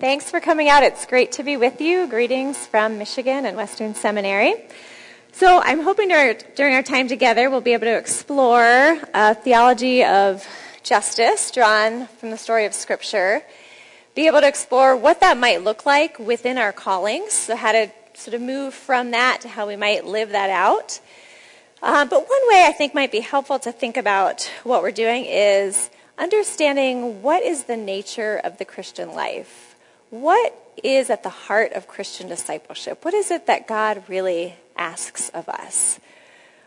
Thanks for coming out. It's great to be with you. Greetings from Michigan and Western Seminary. So, I'm hoping during our time together we'll be able to explore a theology of justice drawn from the story of Scripture, be able to explore what that might look like within our callings, so how to sort of move from that to how we might live that out. Uh, but one way I think might be helpful to think about what we're doing is understanding what is the nature of the Christian life what is at the heart of Christian discipleship? What is it that God really asks of us?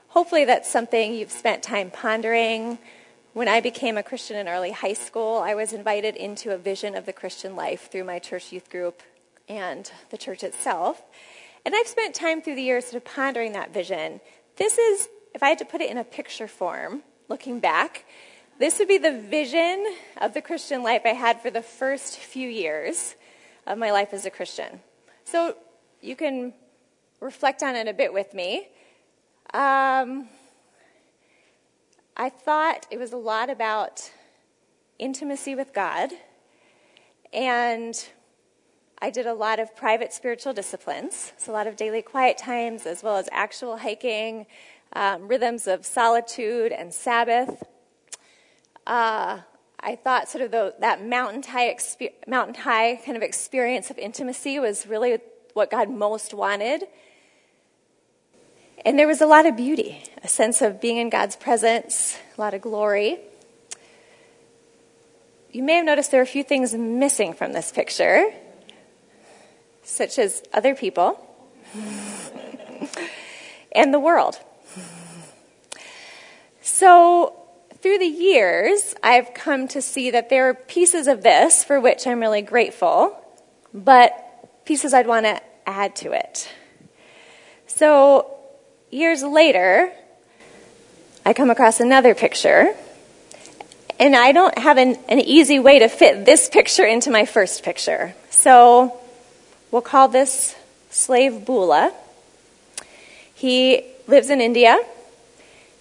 Hopefully, that's something you've spent time pondering. When I became a Christian in early high school, I was invited into a vision of the Christian life through my church youth group and the church itself. And I've spent time through the years sort of pondering that vision. This is, if I had to put it in a picture form, looking back, this would be the vision of the Christian life I had for the first few years of my life as a Christian. So you can reflect on it a bit with me. Um, I thought it was a lot about intimacy with God, and I did a lot of private spiritual disciplines, so a lot of daily quiet times, as well as actual hiking, um, rhythms of solitude and Sabbath. Uh, I thought sort of the, that mountain high, mountain high kind of experience of intimacy was really what God most wanted. And there was a lot of beauty, a sense of being in God's presence, a lot of glory. You may have noticed there are a few things missing from this picture, such as other people and the world. So, through the years, I've come to see that there are pieces of this for which I'm really grateful, but pieces I'd want to add to it. So, years later, I come across another picture, and I don't have an, an easy way to fit this picture into my first picture. So, we'll call this slave Bula. He lives in India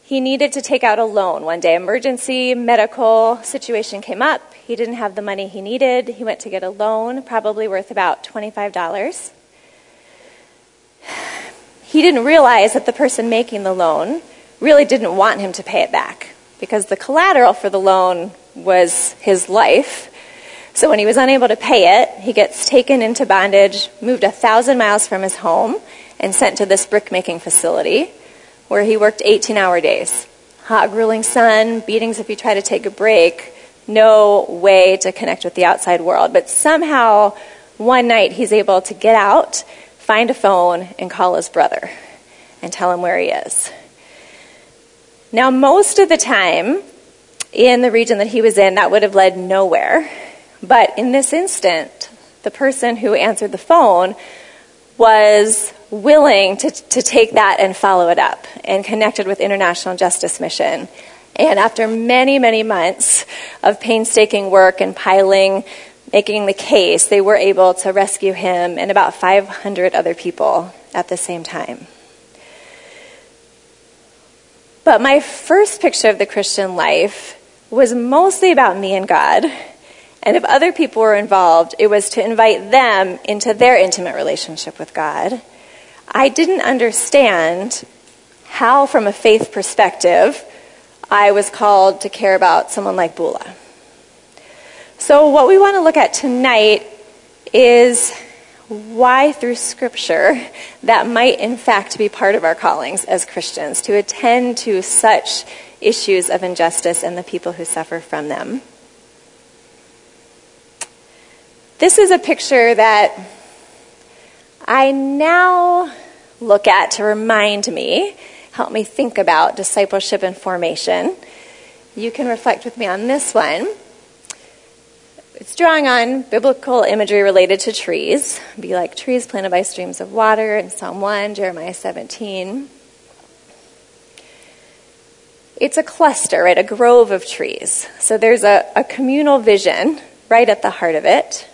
he needed to take out a loan one day. Emergency medical situation came up. He didn't have the money he needed. He went to get a loan, probably worth about $25. He didn't realize that the person making the loan really didn't want him to pay it back because the collateral for the loan was his life. So when he was unable to pay it, he gets taken into bondage, moved a thousand miles from his home, and sent to this brick making facility where he worked 18 hour days. Hot, grueling sun, beatings if you try to take a break, no way to connect with the outside world. But somehow, one night, he's able to get out, find a phone, and call his brother and tell him where he is. Now, most of the time, in the region that he was in, that would have led nowhere. But in this instant, the person who answered the phone was willing to, to take that and follow it up and connected with International Justice Mission. And after many, many months of painstaking work and piling, making the case, they were able to rescue him and about 500 other people at the same time. But my first picture of the Christian life was mostly about me and God. And if other people were involved, it was to invite them into their intimate relationship with God I didn't understand how, from a faith perspective, I was called to care about someone like Bula. So, what we want to look at tonight is why, through Scripture, that might in fact be part of our callings as Christians to attend to such issues of injustice and the people who suffer from them. This is a picture that I now look at to remind me, help me think about discipleship and formation. You can reflect with me on this one. It's drawing on biblical imagery related to trees. Be like trees planted by streams of water in Psalm 1, Jeremiah 17. It's a cluster, right? A grove of trees. So there's a, a communal vision right at the heart of it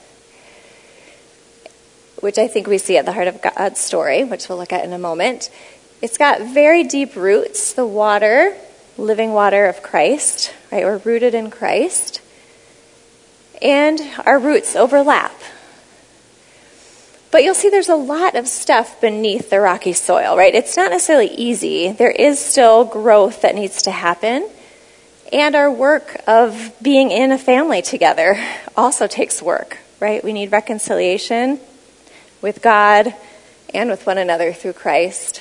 which I think we see at the heart of God's story, which we'll look at in a moment. It's got very deep roots, the water, living water of Christ, right? We're rooted in Christ. And our roots overlap. But you'll see there's a lot of stuff beneath the rocky soil, right? It's not necessarily easy. There is still growth that needs to happen. And our work of being in a family together also takes work, right? We need reconciliation with God and with one another through Christ.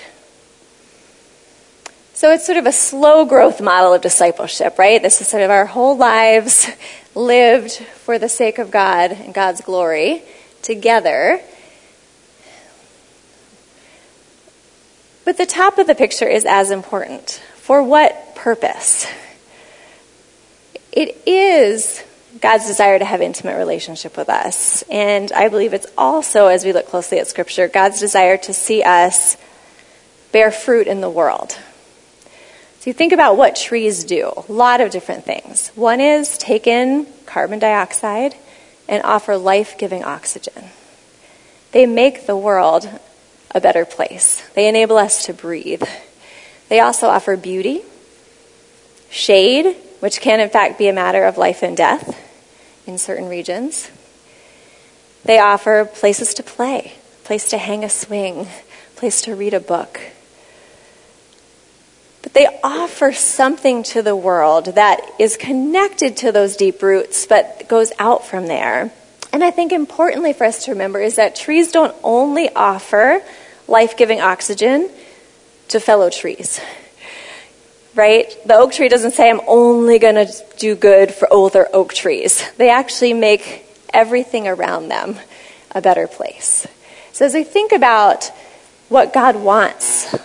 So it's sort of a slow growth model of discipleship, right? This is sort of our whole lives lived for the sake of God and God's glory together. But the top of the picture is as important. For what purpose? It is God's desire to have intimate relationship with us. And I believe it's also, as we look closely at Scripture, God's desire to see us bear fruit in the world. So you think about what trees do. A lot of different things. One is take in carbon dioxide and offer life giving oxygen. They make the world a better place. They enable us to breathe. They also offer beauty, shade, which can in fact be a matter of life and death in certain regions. They offer places to play, place to hang a swing, place to read a book. But they offer something to the world that is connected to those deep roots, but goes out from there. And I think importantly for us to remember is that trees don't only offer life giving oxygen to fellow trees. Right? The oak tree doesn't say, I'm only going to do good for older oak trees. They actually make everything around them a better place. So as we think about what God wants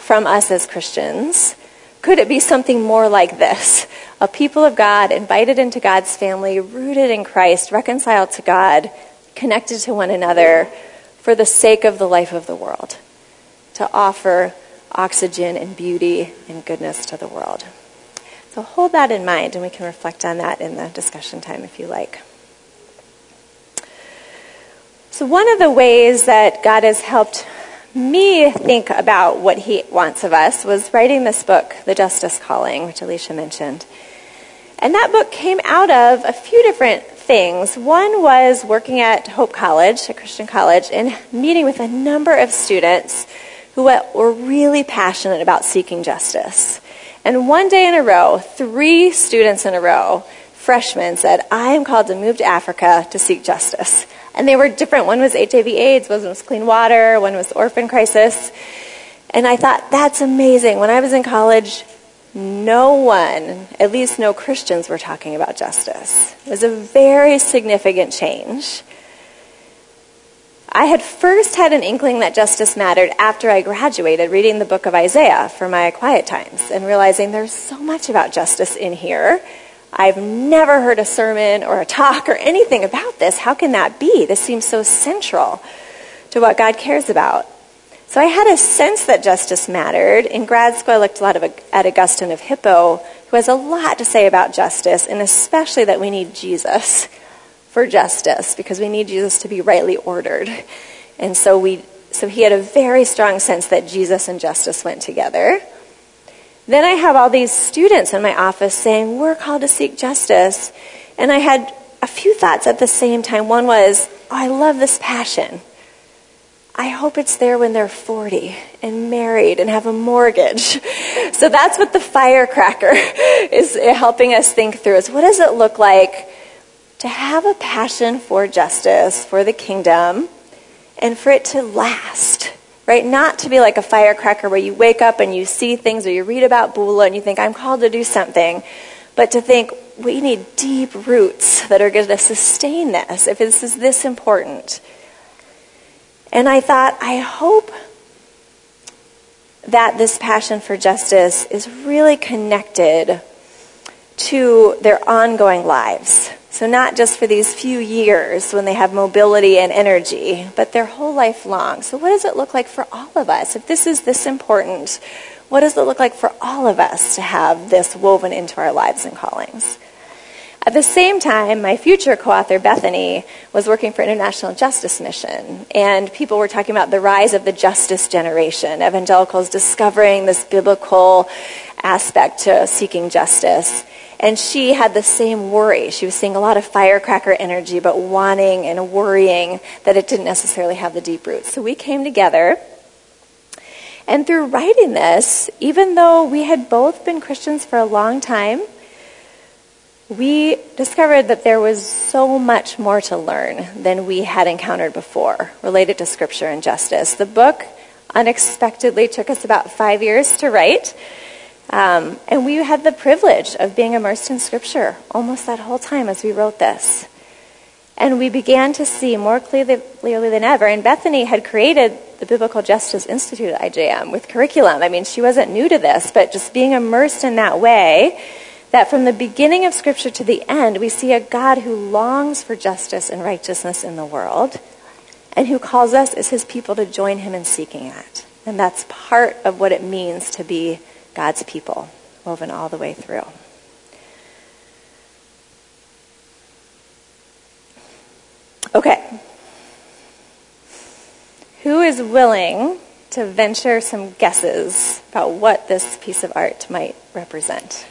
from us as Christians, could it be something more like this? A people of God invited into God's family, rooted in Christ, reconciled to God, connected to one another for the sake of the life of the world, to offer oxygen and beauty and goodness to the world. So hold that in mind, and we can reflect on that in the discussion time if you like. So, one of the ways that God has helped me think about what He wants of us was writing this book, The Justice Calling, which Alicia mentioned. And that book came out of a few different things. One was working at Hope College, a Christian college, and meeting with a number of students who were really passionate about seeking justice. And one day in a row, three students in a row, freshmen, said, I am called to move to Africa to seek justice. And they were different. One was HIV AIDS, one was clean water, one was orphan crisis. And I thought, that's amazing. When I was in college, no one, at least no Christians, were talking about justice. It was a very significant change. I had first had an inkling that justice mattered after I graduated reading the book of Isaiah for my quiet times and realizing there's so much about justice in here. I've never heard a sermon or a talk or anything about this. How can that be? This seems so central to what God cares about. So I had a sense that justice mattered. In grad school, I looked a lot of, at Augustine of Hippo, who has a lot to say about justice, and especially that we need Jesus for justice because we need Jesus to be rightly ordered. And so we so he had a very strong sense that Jesus and justice went together. Then I have all these students in my office saying, We're called to seek justice. And I had a few thoughts at the same time. One was, oh, I love this passion. I hope it's there when they're 40 and married and have a mortgage. So that's what the firecracker is eh, helping us think through is what does it look like to have a passion for justice, for the kingdom, and for it to last, right? Not to be like a firecracker where you wake up and you see things or you read about Bula and you think, I'm called to do something, but to think, we need deep roots that are going to sustain this if this is this important. And I thought, I hope that this passion for justice is really connected to their ongoing lives. So, not just for these few years when they have mobility and energy, but their whole life long. So, what does it look like for all of us? If this is this important, what does it look like for all of us to have this woven into our lives and callings? At the same time, my future co author, Bethany, was working for International Justice Mission, and people were talking about the rise of the justice generation, evangelicals discovering this biblical aspect to seeking justice. And she had the same worry. She was seeing a lot of firecracker energy, but wanting and worrying that it didn't necessarily have the deep roots. So we came together. And through writing this, even though we had both been Christians for a long time, we discovered that there was so much more to learn than we had encountered before related to scripture and justice. The book unexpectedly took us about five years to write. Um, and we had the privilege of being immersed in Scripture almost that whole time as we wrote this. And we began to see more clearly, clearly than ever. And Bethany had created the Biblical Justice Institute at IJM with curriculum. I mean, she wasn't new to this, but just being immersed in that way, that from the beginning of Scripture to the end, we see a God who longs for justice and righteousness in the world, and who calls us as his people to join him in seeking that. And that's part of what it means to be God's people, woven all the way through. Okay. Who is willing to venture some guesses about what this piece of art might represent?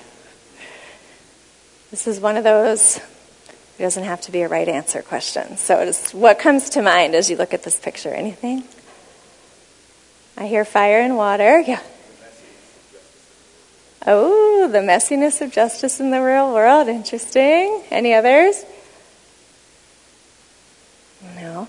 This is one of those, it doesn't have to be a right answer question. So, just what comes to mind as you look at this picture? Anything? I hear fire and water. Yeah. Oh, the messiness of justice in the real world. Interesting. Any others? No.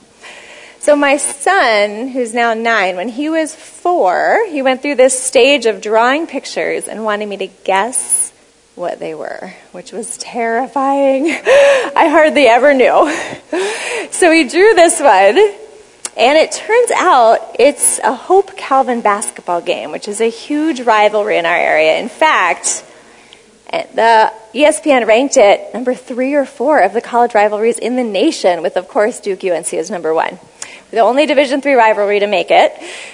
So, my son, who's now nine, when he was four, he went through this stage of drawing pictures and wanting me to guess what they were, which was terrifying. I hardly ever knew. So, he drew this one and it turns out it's a Hope Calvin basketball game, which is a huge rivalry in our area. In fact, the ESPN ranked it number three or four of the college rivalries in the nation, with of course Duke UNC as number one. The only Division three rivalry to make it.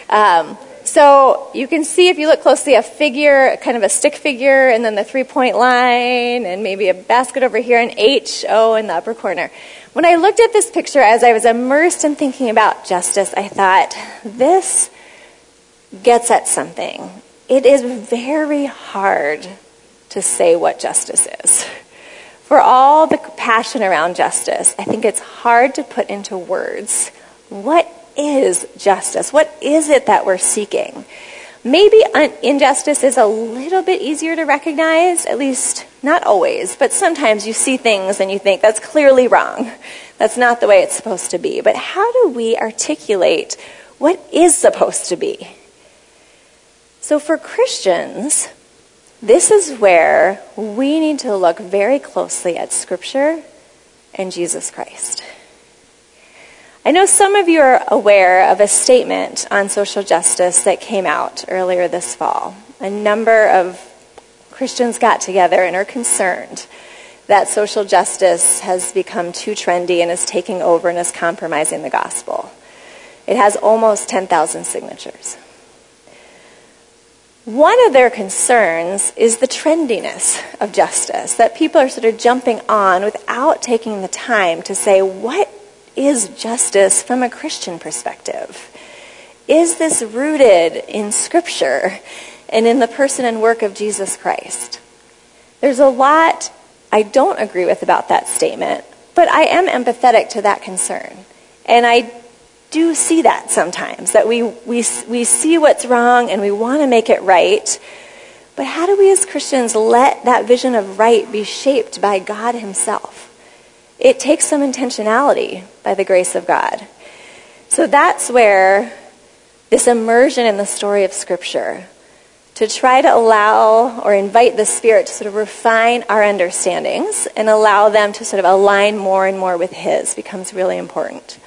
Um, so you can see if you look closely a figure, kind of a stick figure, and then the three point line, and maybe a basket over here, and H O in the upper corner. When I looked at this picture as I was immersed in thinking about justice, I thought, this gets at something. It is very hard to say what justice is. For all the passion around justice, I think it's hard to put into words what is justice? What is it that we're seeking? Maybe injustice is a little bit easier to recognize, at least not always, but sometimes you see things and you think that's clearly wrong. That's not the way it's supposed to be. But how do we articulate what is supposed to be? So for Christians, this is where we need to look very closely at Scripture and Jesus Christ. I know some of you are aware of a statement on social justice that came out earlier this fall. A number of Christians got together and are concerned that social justice has become too trendy and is taking over and is compromising the gospel. It has almost 10,000 signatures. One of their concerns is the trendiness of justice, that people are sort of jumping on without taking the time to say, what is justice from a Christian perspective? Is this rooted in Scripture and in the person and work of Jesus Christ? There's a lot I don't agree with about that statement, but I am empathetic to that concern. And I do see that sometimes, that we, we, we see what's wrong and we want to make it right. But how do we as Christians let that vision of right be shaped by God Himself? It takes some intentionality by the grace of God. So that's where this immersion in the story of Scripture, to try to allow or invite the Spirit to sort of refine our understandings and allow them to sort of align more and more with His, becomes really important.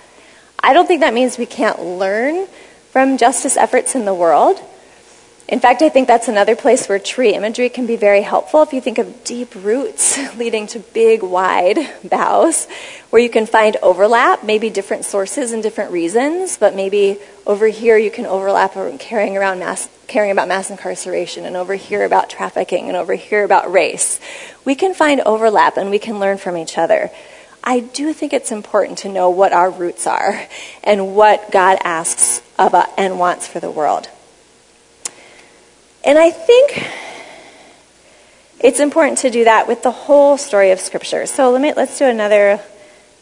I don't think that means we can't learn from justice efforts in the world. In fact, I think that's another place where tree imagery can be very helpful. If you think of deep roots leading to big, wide boughs, where you can find overlap, maybe different sources and different reasons, but maybe over here you can overlap caring around mass, caring about mass incarceration, and over here about trafficking, and over here about race. We can find overlap and we can learn from each other. I do think it's important to know what our roots are and what God asks of us and wants for the world. And I think it's important to do that with the whole story of Scripture. So let me let's do another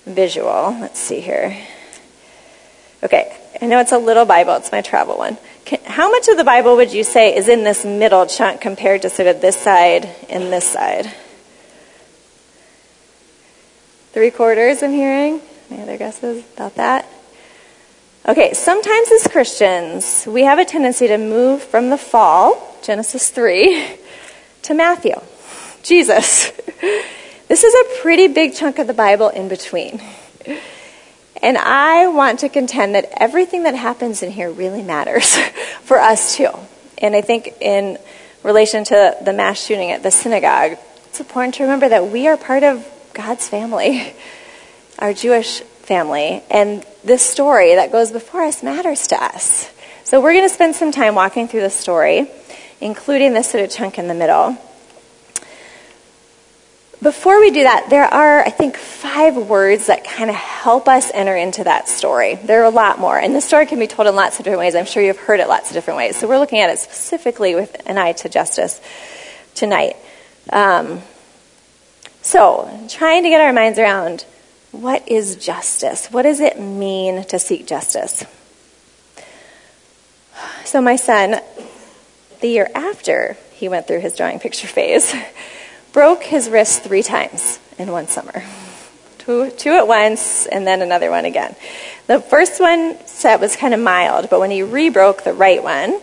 visual. Let's see here. Okay, I know it's a little Bible. It's my travel one. Can, how much of the Bible would you say is in this middle chunk compared to sort of this side and this side? Three quarters, I'm hearing. Any other guesses about that? Okay, sometimes as Christians, we have a tendency to move from the fall, Genesis 3, to Matthew, Jesus. This is a pretty big chunk of the Bible in between. And I want to contend that everything that happens in here really matters for us too. And I think in relation to the mass shooting at the synagogue, it's important to remember that we are part of God's family, our Jewish family, and this story that goes before us matters to us. So we're going to spend some time walking through the story, including this sort of chunk in the middle. Before we do that, there are, I think, five words that kind of help us enter into that story. There are a lot more, and the story can be told in lots of different ways. I'm sure you've heard it lots of different ways. So we're looking at it specifically with an eye to justice tonight. Um, so, trying to get our minds around what is justice? What does it mean to seek justice? So, my son, the year after he went through his drawing picture phase, broke his wrist three times in one summer. Two, two at once, and then another one again. The first one set was kind of mild, but when he re-broke the right one,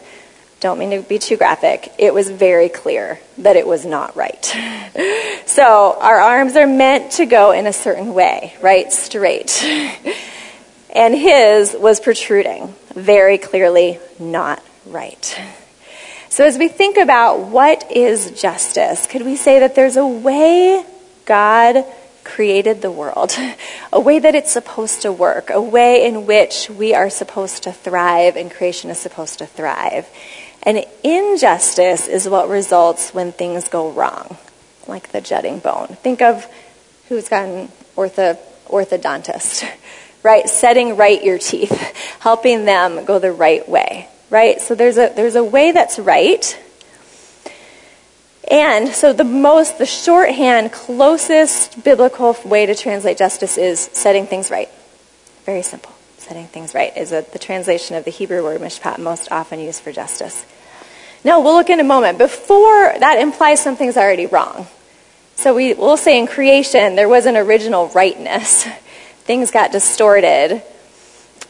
don't mean to be too graphic, it was very clear that it was not right. so our arms are meant to go in a certain way, right? Straight. and his was protruding, very clearly not right. So, as we think about what is justice, could we say that there's a way God created the world, a way that it's supposed to work, a way in which we are supposed to thrive and creation is supposed to thrive? And injustice is what results when things go wrong, like the jutting bone. Think of who's gotten ortho, orthodontist, right? Setting right your teeth, helping them go the right way right? So there's a, there's a way that's right. And so the most, the shorthand, closest biblical way to translate justice is setting things right. Very simple. Setting things right is a, the translation of the Hebrew word mishpat, most often used for justice. Now, we'll look in a moment. Before, that implies something's already wrong. So we, we'll say in creation, there was an original rightness. Things got distorted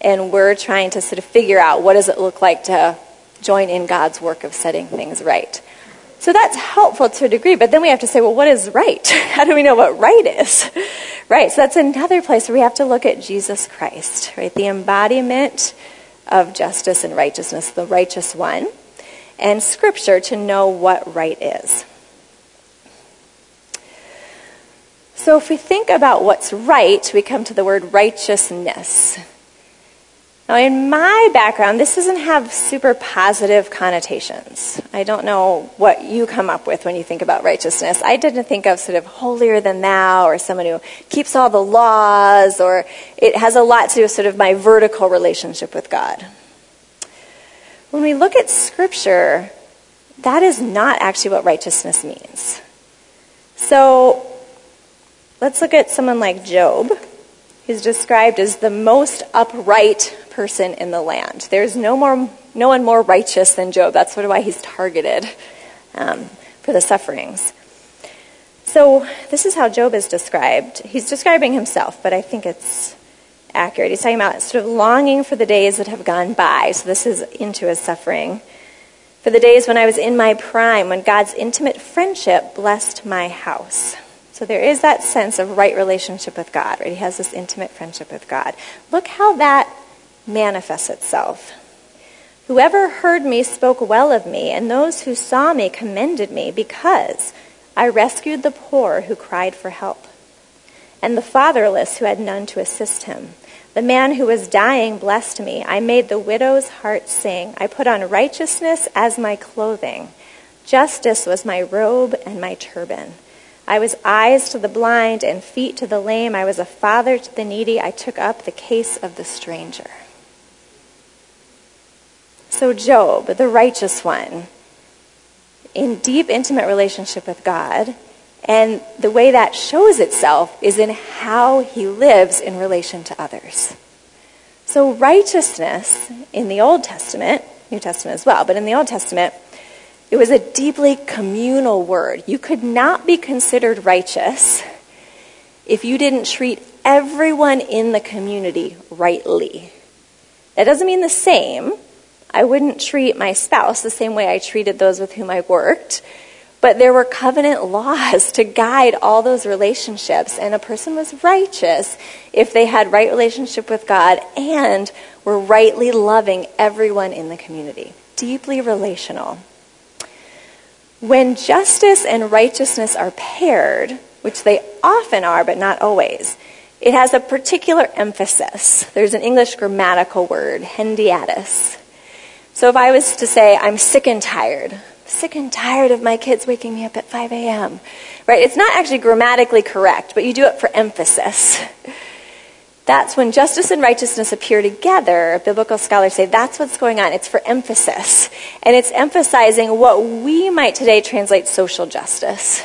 and we're trying to sort of figure out what does it look like to join in God's work of setting things right. So that's helpful to a degree, but then we have to say, well, what is right? How do we know what right is? Right, so that's another place where we have to look at Jesus Christ, right? The embodiment of justice and righteousness, the righteous one, and Scripture to know what right is. So if we think about what's right, we come to the word righteousness. Now, in my background, this doesn't have super positive connotations. I don't know what you come up with when you think about righteousness. I didn't think of sort of holier than thou or someone who keeps all the laws, or it has a lot to do with sort of my vertical relationship with God. When we look at Scripture, that is not actually what righteousness means. So, let's look at someone like Job. He's described as the most upright person in the land. There's no more, no one more righteous than Job. That's sort of why he's targeted um, for the sufferings. So this is how Job is described. He's describing himself, but I think it's accurate. He's talking about sort of longing for the days that have gone by. So this is into his suffering. For the days when I was in my prime, when God's intimate friendship blessed my house. So there is that sense of right relationship with God, right? He has this intimate friendship with God. Look how that manifests itself. Whoever heard me spoke well of me, and those who saw me commended me, because I rescued the poor who cried for help, and the fatherless who had none to assist him. The man who was dying blessed me. I made the widow's heart sing. I put on righteousness as my clothing. Justice was my robe and my turban. I was eyes to the blind and feet to the lame. I was a father to the needy. I took up the case of the stranger. So, Job, the righteous one, in deep, intimate relationship with God. And the way that shows itself is in how he lives in relation to others. So, righteousness in the Old Testament, New Testament as well, but in the Old Testament, it was a deeply communal word. You could not be considered righteous if you didn't treat everyone in the community rightly. That doesn't mean the same. I wouldn't treat my spouse the same way I treated those with whom I worked. But there were covenant laws to guide all those relationships, and a person was righteous if they had right relationship with God and were rightly loving everyone in the community. Deeply relational. When justice and righteousness are paired, which they often are, but not always, it has a particular emphasis. There's an English grammatical word, hendiadys. So if I was to say, I'm sick and tired, sick and tired of my kids waking me up at 5 a.m., right? It's not actually grammatically correct, but you do it for emphasis. That's when justice and righteousness appear together. Biblical scholars say that's what's going on. It's for emphasis. And it's emphasizing what we might today translate social justice.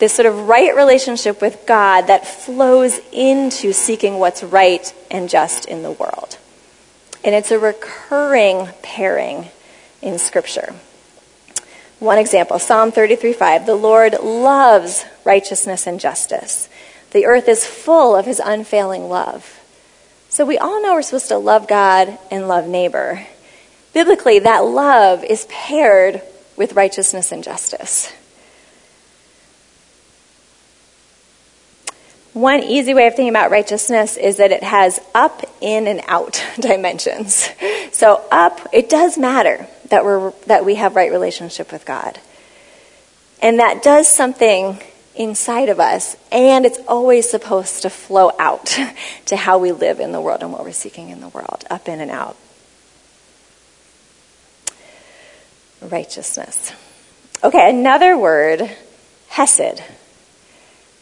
This sort of right relationship with God that flows into seeking what's right and just in the world. And it's a recurring pairing in Scripture. One example Psalm 33 5. The Lord loves righteousness and justice. The earth is full of his unfailing love. So we all know we're supposed to love God and love neighbor. Biblically, that love is paired with righteousness and justice. One easy way of thinking about righteousness is that it has up, in, and out dimensions. So up, it does matter that we're that we have right relationship with God. And that does something inside of us, and it's always supposed to flow out to how we live in the world and what we're seeking in the world, up in and out. Righteousness. Okay, another word, hesed,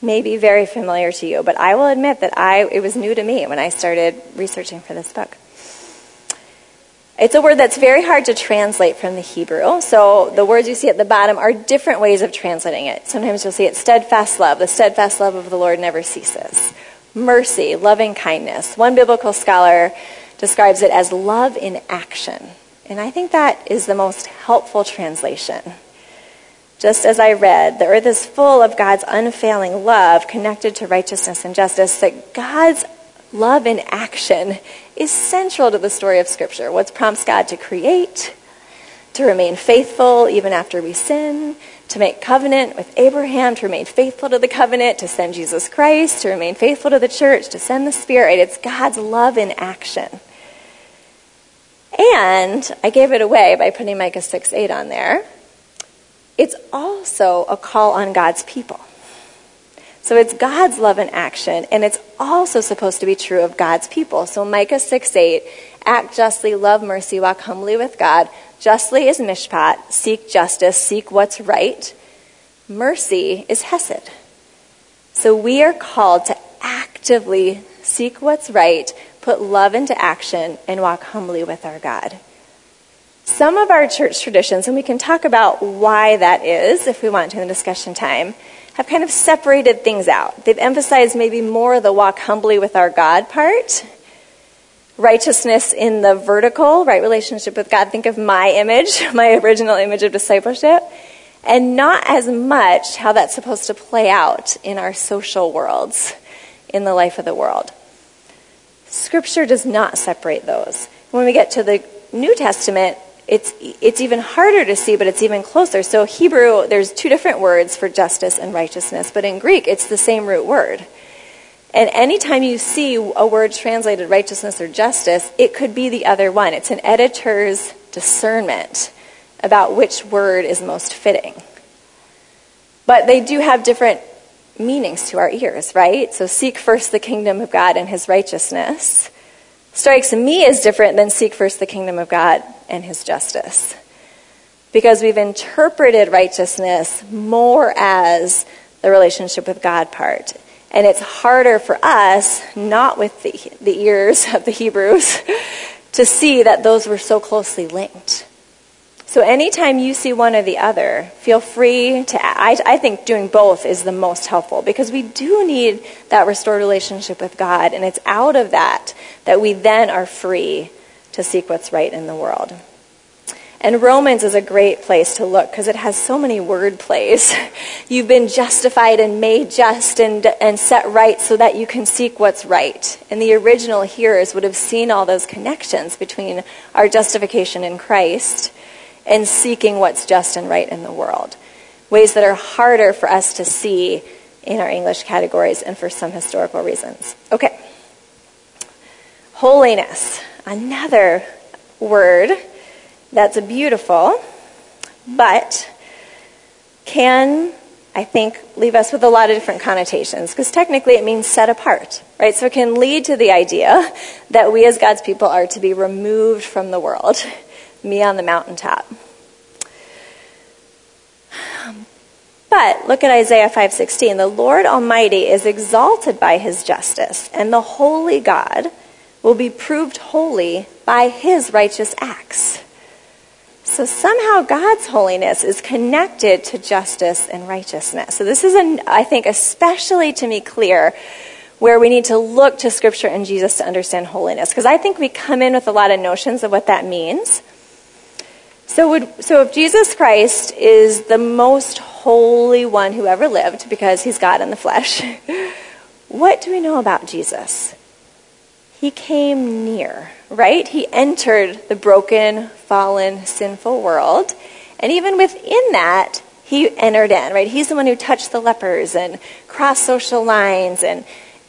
may be very familiar to you, but I will admit that I it was new to me when I started researching for this book. It's a word that's very hard to translate from the Hebrew. So the words you see at the bottom are different ways of translating it. Sometimes you'll see it steadfast love. The steadfast love of the Lord never ceases. Mercy, loving kindness. One biblical scholar describes it as love in action. And I think that is the most helpful translation. Just as I read, the earth is full of God's unfailing love connected to righteousness and justice, that God's love in action is central to the story of Scripture. What prompts God to create, to remain faithful even after we sin, to make covenant with Abraham, to remain faithful to the covenant, to send Jesus Christ, to remain faithful to the church, to send the Spirit. It's God's love in action. And I gave it away by putting Micah 6 8 on there. It's also a call on God's people. So it's God's love in action, and it's also supposed to be true of God's people. So Micah 6 8, act justly, love mercy, walk humbly with God. Justly is mishpat, seek justice, seek what's right. Mercy is hesed. So we are called to actively seek what's right, put love into action, and walk humbly with our God. Some of our church traditions, and we can talk about why that is if we want to in the discussion time, have kind of separated things out. They've emphasized maybe more the walk humbly with our God part, righteousness in the vertical, right relationship with God. Think of my image, my original image of discipleship, and not as much how that's supposed to play out in our social worlds, in the life of the world. Scripture does not separate those. When we get to the New Testament, it's it's even harder to see, but it's even closer. So Hebrew, there's two different words for justice and righteousness, but in Greek, it's the same root word. And anytime you see a word translated righteousness or justice, it could be the other one. It's an editor's discernment about which word is most fitting. But they do have different meanings to our ears, right? So seek first the kingdom of God and his righteousness strikes me as different than seek first the kingdom of God and his justice. Because we've interpreted righteousness more as the relationship with God part. And it's harder for us, not with the, the ears of the Hebrews, to see that those were so closely linked. So anytime you see one or the other, feel free to. I, I think doing both is the most helpful because we do need that restored relationship with God, and it's out of that that we then are free to seek what's right in the world. And Romans is a great place to look because it has so many word plays. You've been justified and made just and, and set right so that you can seek what's right. And the original hearers would have seen all those connections between our justification in Christ and seeking what's just and right in the world. Ways that are harder for us to see in our English categories and for some historical reasons. Okay. Holiness. Another word that's beautiful, but can, I think, leave us with a lot of different connotations because technically it means set apart, right? So it can lead to the idea that we as God's people are to be removed from the world, me on the mountaintop. But look at Isaiah 5:16. The Lord Almighty is exalted by his justice, and the holy God will be proved holy by his righteous acts. So somehow God's holiness is connected to justice and righteousness. So this is, an, I think, especially to me clear where we need to look to Scripture and Jesus to understand holiness. Because I think we come in with a lot of notions of what that means. So, would, so if Jesus Christ is the most holy one who ever lived, because he's God in the flesh, what do we know about Jesus? He came near, right? He entered the broken, fallen, sinful world. And even within that, he entered in, right? He's the one who touched the lepers and crossed social lines and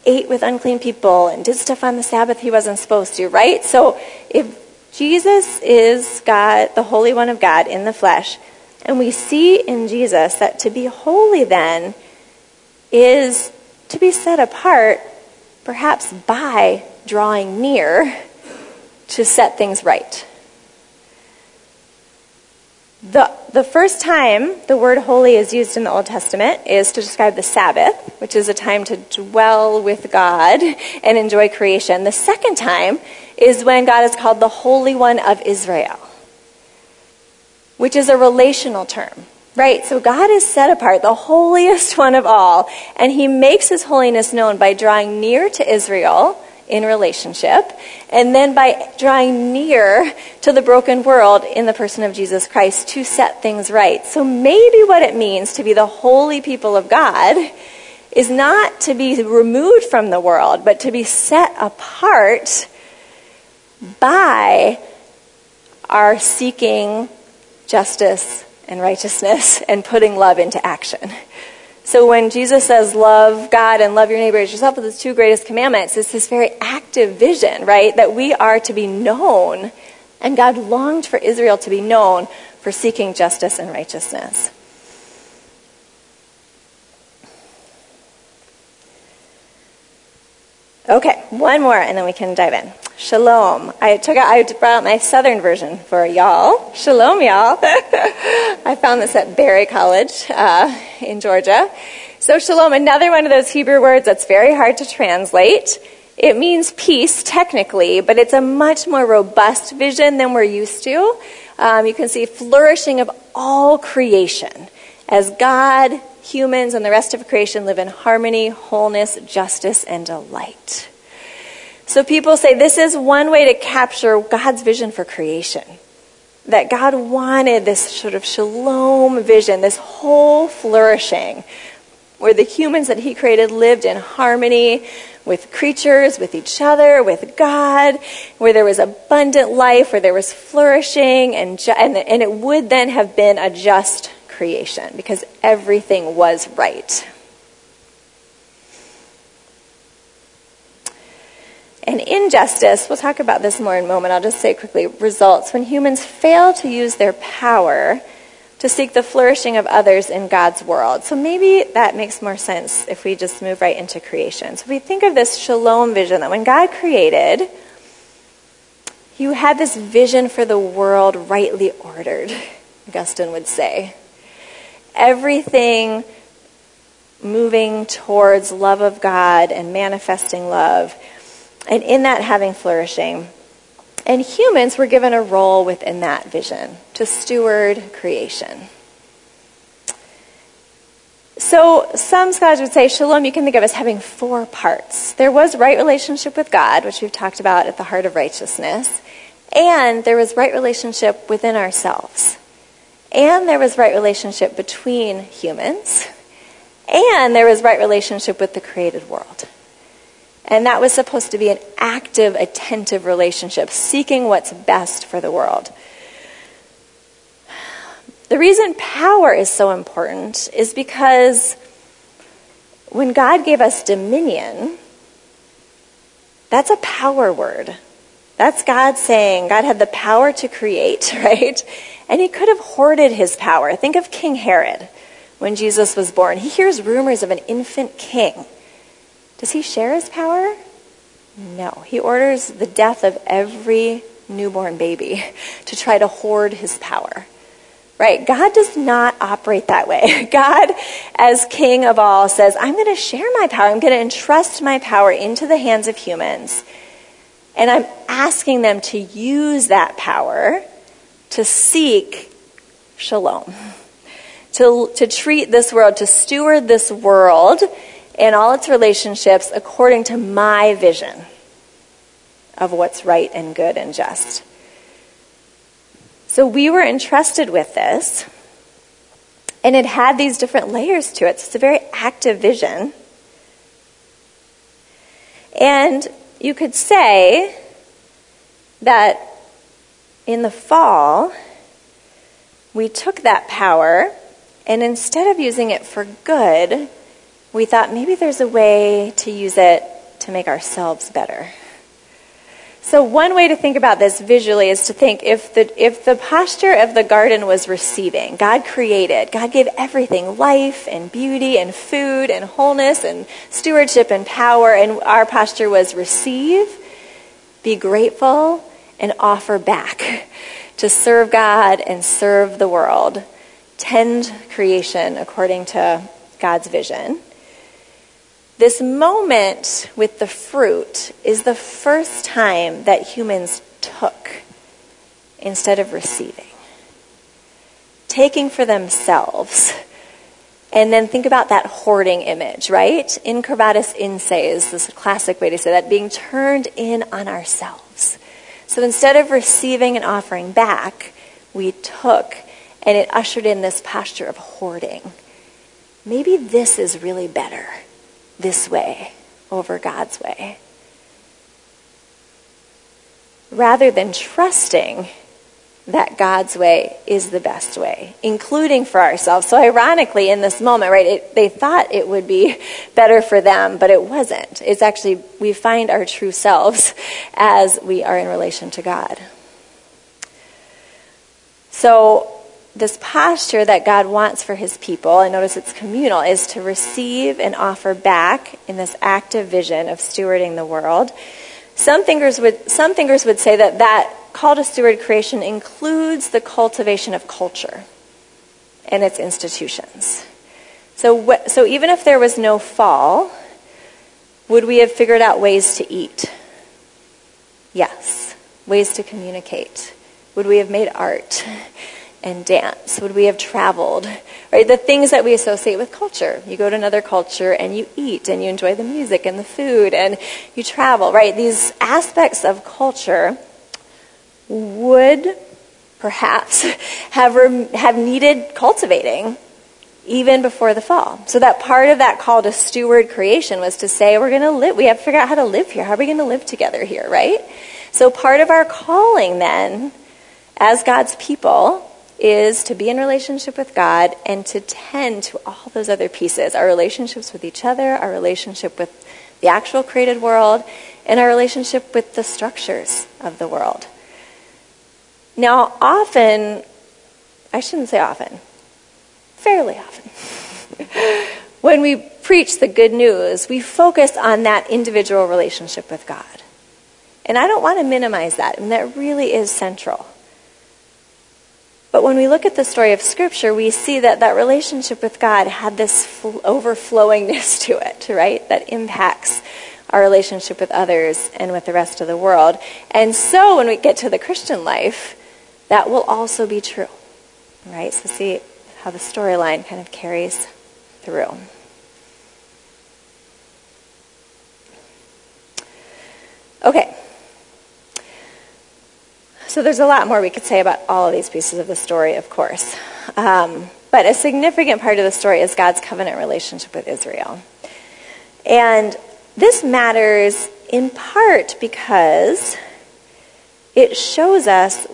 ate with unclean people and did stuff on the Sabbath he wasn't supposed to, right? So if Jesus is God, the Holy One of God in the flesh, and we see in Jesus that to be holy then is to be set apart perhaps by drawing near to set things right. The, the first time the word holy is used in the Old Testament is to describe the Sabbath, which is a time to dwell with God and enjoy creation. The second time is when God is called the Holy One of Israel, which is a relational term. Right? So God is set apart, the holiest one of all, and he makes his holiness known by drawing near to Israel in relationship, and then by drawing near to the broken world in the person of Jesus Christ to set things right. So maybe what it means to be the holy people of God is not to be removed from the world, but to be set apart by our seeking justice and righteousness and putting love into action. So when Jesus says, love God and love your neighbor as yourself, with the two greatest commandments, it's this very active vision, right? That we are to be known. And God longed for Israel to be known for seeking justice and righteousness. Okay, one more and then we can dive in. Shalom. I took out, I brought out my southern version for y'all. Shalom, y'all. I found this at Berry College uh, in Georgia. So shalom, another one of those Hebrew words that's very hard to translate. It means peace, technically, but it's a much more robust vision than we're used to. Um, you can see flourishing of all creation as God, humans, and the rest of creation live in harmony, wholeness, justice, and delight. So people say this is one way to capture God's vision for creation. That God wanted this sort of shalom vision, this whole flourishing, where the humans that He created lived in harmony with creatures, with each other, with God, where there was abundant life, where there was flourishing, and, ju- and, and it would then have been a just creation because everything was right. And injustice, we'll talk about this more in a moment, I'll just say quickly, results when humans fail to use their power to seek the flourishing of others in God's world. So maybe that makes more sense if we just move right into creation. So we think of this shalom vision that when God created, you had this vision for the world rightly ordered, Augustine would say everything moving towards love of God and manifesting love, and in that having flourishing. And humans were given a role within that vision to steward creation. So some scholars would say shalom you can think of as having four parts. There was right relationship with God, which we've talked about at the heart of righteousness, and there was right relationship within ourselves. And there was right relationship between humans, and there was right relationship with the created world. And that was supposed to be an active, attentive relationship, seeking what's best for the world. The reason power is so important is because when God gave us dominion, that's a power word. That's God saying God had the power to create, right? And he could have hoarded his power. Think of King Herod when Jesus was born. He hears rumors of an infant king. Does he share his power? No. He orders the death of every newborn baby to try to hoard his power. Right? God does not operate that way. God, as king of all, says, I'm going to share my power. I'm going to entrust my power into the hands of humans. And I'm asking them to use that power to seek shalom, to, to treat this world, to steward this world and all its relationships according to my vision of what's right and good and just. So we were entrusted with this, and it had these different layers to it. So it's a very active vision. And you could say that in the fall, we took that power, and instead of using it for good, we thought maybe there's a way to use it to make ourselves better. So one way to think about this visually is to think if the if the posture of the garden was receiving, God created, God gave everything, life and beauty and food and wholeness and stewardship and power and our posture was receive, be grateful and offer back to serve God and serve the world. Tend creation according to God's vision. This moment with the fruit is the first time that humans took instead of receiving. Taking for themselves. And then think about that hoarding image, right? Incurvatus in se is this classic way to say that, being turned in on ourselves. So instead of receiving and offering back, we took and it ushered in this posture of hoarding. Maybe this is really better this way over God's way. Rather than trusting that God's way is the best way, including for ourselves. So, ironically, in this moment, right, it, they thought it would be better for them, but it wasn't. It's actually, we find our true selves as we are in relation to God. So, this posture that God wants for his people, and notice it's communal, is to receive and offer back in this active vision of stewarding the world. Some thinkers would, some thinkers would say that that call to steward creation includes the cultivation of culture and its institutions. So, so even if there was no fall, would we have figured out ways to eat? Yes. Ways to communicate. Would we have made art? and dance? Would we have traveled? Right? The things that we associate with culture. You go to another culture and you eat and you enjoy the music and the food and you travel, right? These aspects of culture would perhaps have, rem- have needed cultivating even before the fall. So that part of that call to steward creation was to say, we're going to live, we have to figure out how to live here. How are we going to live together here, right? So part of our calling then, as God's people, is to be in relationship with God and to tend to all those other pieces our relationships with each other, our relationship with the actual created world, and our relationship with the structures of the world. Now, often, I shouldn't say often, fairly often, when we preach the good news, we focus on that individual relationship with God. And I don't want to minimize that, and that really is central. But when we look at the story of Scripture, we see that that relationship with God had this overflowingness to it, right? That impacts our relationship with others and with the rest of the world. And so when we get to the Christian life, that will also be true. Right? So see how the storyline kind of carries through. Okay. So there's a lot more we could say about all of these pieces of the story, of course. Um, but a significant part of the story is God's covenant relationship with Israel. And this matters in part because it shows us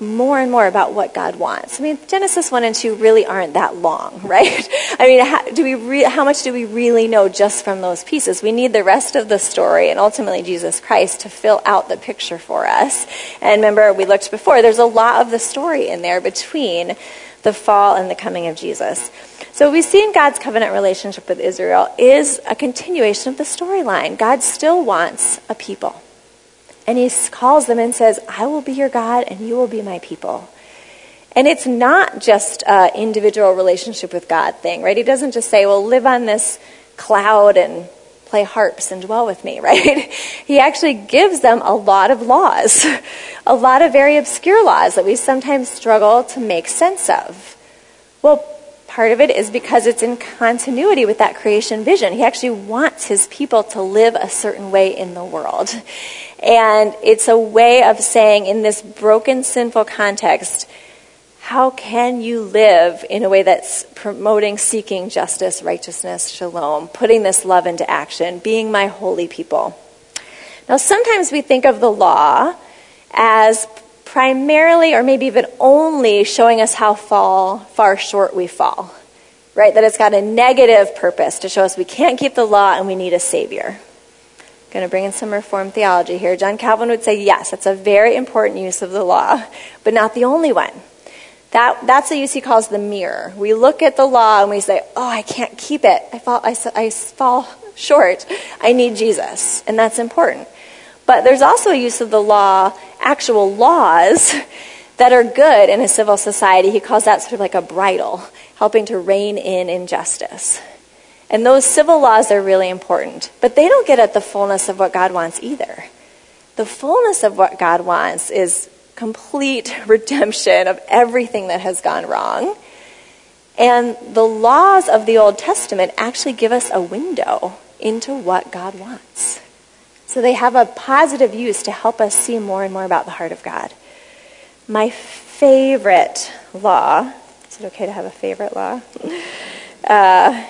more and more about what God wants. I mean, Genesis 1 and 2 really aren't that long, right? I mean, how, do we re- how much do we really know just from those pieces? We need the rest of the story and ultimately Jesus Christ to fill out the picture for us. And remember, we looked before, there's a lot of the story in there between the fall and the coming of Jesus. So we see in God's covenant relationship with Israel is a continuation of the storyline. God still wants a people. And he calls them and says, I will be your God and you will be my people. And it's not just an individual relationship with God thing, right? He doesn't just say, well, live on this cloud and play harps and dwell with me, right? He actually gives them a lot of laws, a lot of very obscure laws that we sometimes struggle to make sense of. Well, part of it is because it's in continuity with that creation vision. He actually wants his people to live a certain way in the world. And it's a way of saying, in this broken, sinful context, how can you live in a way that's promoting, seeking justice, righteousness, shalom, putting this love into action, being my holy people? Now, sometimes we think of the law as primarily or maybe even only showing us how fall, far short we fall, right? That it's got a negative purpose to show us we can't keep the law and we need a savior. Going to bring in some Reformed theology here. John Calvin would say, yes, that's a very important use of the law, but not the only one. That, that's the use he calls the mirror. We look at the law and we say, oh, I can't keep it. I fall, I, I fall short. I need Jesus. And that's important. But there's also a use of the law, actual laws, that are good in a civil society. He calls that sort of like a bridle, helping to rein in injustice. And those civil laws are really important, but they don't get at the fullness of what God wants either. The fullness of what God wants is complete redemption of everything that has gone wrong. And the laws of the Old Testament actually give us a window into what God wants. So they have a positive use to help us see more and more about the heart of God. My favorite law, is it okay to have a favorite law? Uh,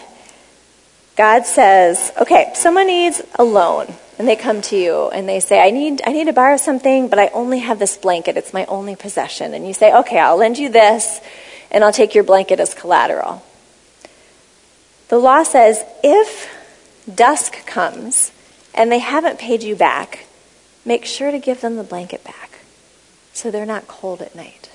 God says, okay, someone needs a loan, and they come to you and they say, I need, I need to borrow something, but I only have this blanket. It's my only possession. And you say, okay, I'll lend you this, and I'll take your blanket as collateral. The law says if dusk comes and they haven't paid you back, make sure to give them the blanket back so they're not cold at night.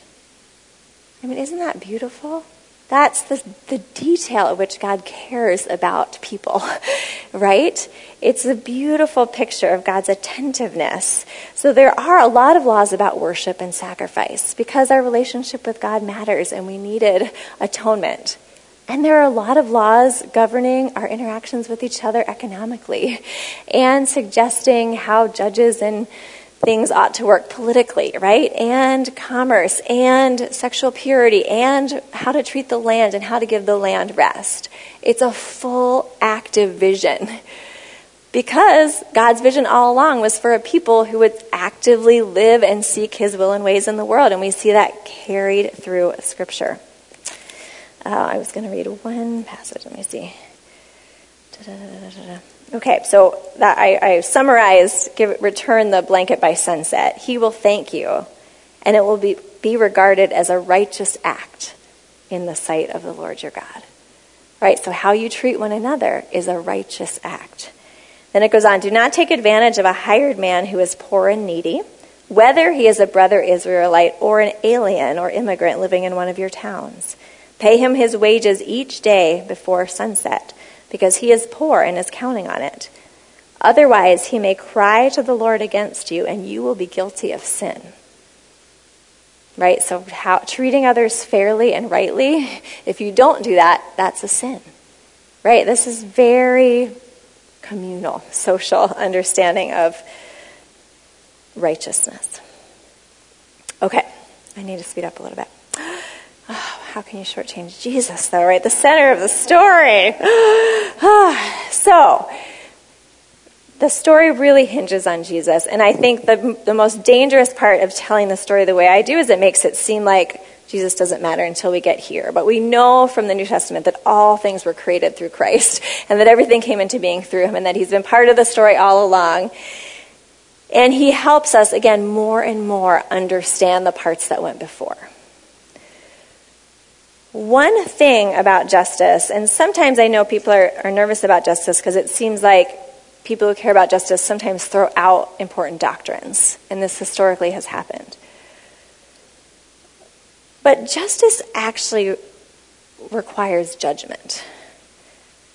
I mean, isn't that beautiful? That's the, the detail at which God cares about people, right? It's a beautiful picture of God's attentiveness. So there are a lot of laws about worship and sacrifice because our relationship with God matters and we needed atonement. And there are a lot of laws governing our interactions with each other economically and suggesting how judges and things ought to work politically, right? And commerce and sexual purity and how to treat the land and how to give the land rest. It's a full active vision. Because God's vision all along was for a people who would actively live and seek his will and ways in the world. And we see that carried through Scripture. Uh, I was going to read one passage. Let me see. Da-da-da-da-da. Okay, so that I, I summarized give, return the blanket by sunset. He will thank you, and it will be, be regarded as a righteous act in the sight of the Lord your God. Right? So, how you treat one another is a righteous act. Then it goes on Do not take advantage of a hired man who is poor and needy, whether he is a brother Israelite or an alien or immigrant living in one of your towns. Pay him his wages each day before sunset because he is poor and is counting on it. Otherwise, he may cry to the Lord against you, and you will be guilty of sin. Right? So, how, treating others fairly and rightly, if you don't do that, that's a sin. Right? This is very communal, social understanding of righteousness. Okay, I need to speed up a little bit. How can you shortchange Jesus, though, right? The center of the story. so, the story really hinges on Jesus. And I think the, the most dangerous part of telling the story the way I do is it makes it seem like Jesus doesn't matter until we get here. But we know from the New Testament that all things were created through Christ and that everything came into being through him and that he's been part of the story all along. And he helps us, again, more and more understand the parts that went before. One thing about justice, and sometimes I know people are, are nervous about justice because it seems like people who care about justice sometimes throw out important doctrines, and this historically has happened. But justice actually requires judgment.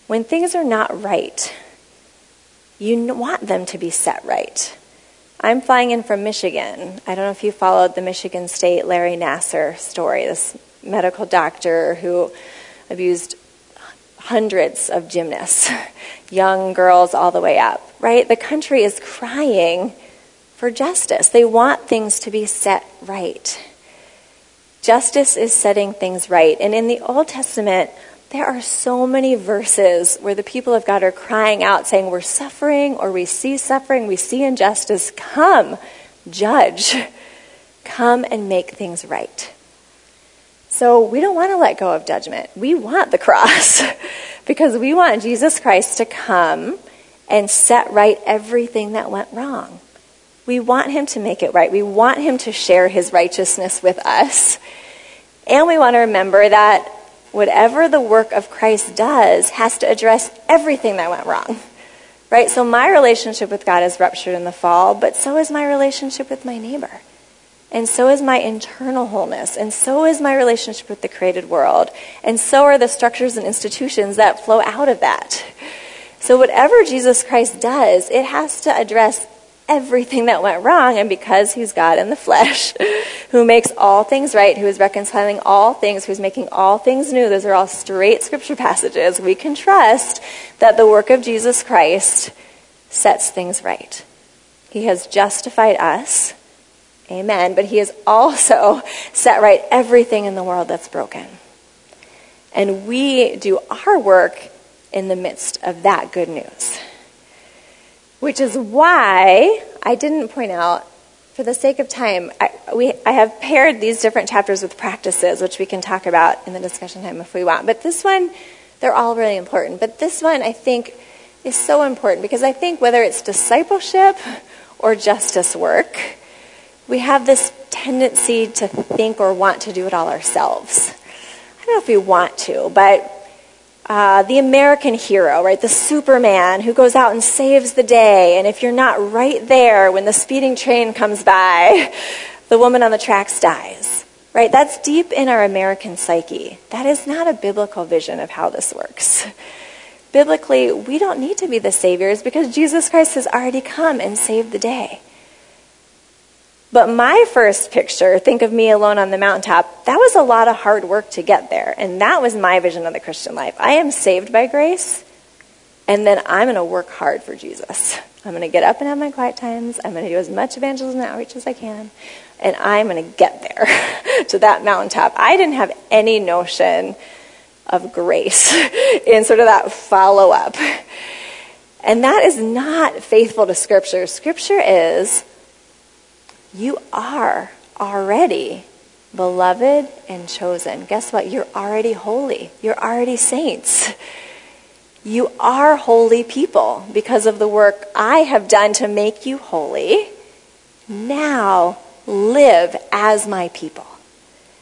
When things are not right, you want them to be set right. I'm flying in from Michigan. I don't know if you followed the Michigan State Larry Nassar story, this medical doctor who abused hundreds of gymnasts, young girls all the way up, right? The country is crying for justice. They want things to be set right. Justice is setting things right. And in the Old Testament, there are so many verses where the people of God are crying out, saying, We're suffering, or we see suffering, we see injustice. Come, judge. Come and make things right. So we don't want to let go of judgment. We want the cross because we want Jesus Christ to come and set right everything that went wrong. We want him to make it right. We want him to share his righteousness with us. And we want to remember that whatever the work of Christ does has to address everything that went wrong. Right? So my relationship with God is ruptured in the fall, but so is my relationship with my neighbor. And so is my internal wholeness. And so is my relationship with the created world. And so are the structures and institutions that flow out of that. So, whatever Jesus Christ does, it has to address everything that went wrong. And because he's God in the flesh, who makes all things right, who is reconciling all things, who's making all things new, those are all straight scripture passages. We can trust that the work of Jesus Christ sets things right. He has justified us Amen. But he has also set right everything in the world that's broken. And we do our work in the midst of that good news. Which is why I didn't point out, for the sake of time, I, we, I have paired these different chapters with practices, which we can talk about in the discussion time if we want. But this one, they're all really important. But this one, I think, is so important because I think whether it's discipleship or justice work, we have this tendency to think or want to do it all ourselves. I don't know if we want to, but uh, the American hero, right? The Superman who goes out and saves the day. And if you're not right there when the speeding train comes by, the woman on the tracks dies, right? That's deep in our American psyche. That is not a biblical vision of how this works. Biblically, we don't need to be the saviors because Jesus Christ has already come and saved the day. But my first picture, think of me alone on the mountaintop, that was a lot of hard work to get there. And that was my vision of the Christian life. I am saved by grace, and then I'm going to work hard for Jesus. I'm going to get up and have my quiet times. I'm going to do as much evangelism and outreach as I can. And I'm going to get there to that mountaintop. I didn't have any notion of grace in sort of that follow up. And that is not faithful to Scripture. Scripture is you are already beloved and chosen. Guess what? You're already holy. You're already saints. You are holy people because of the work I have done to make you holy. Now live as my people.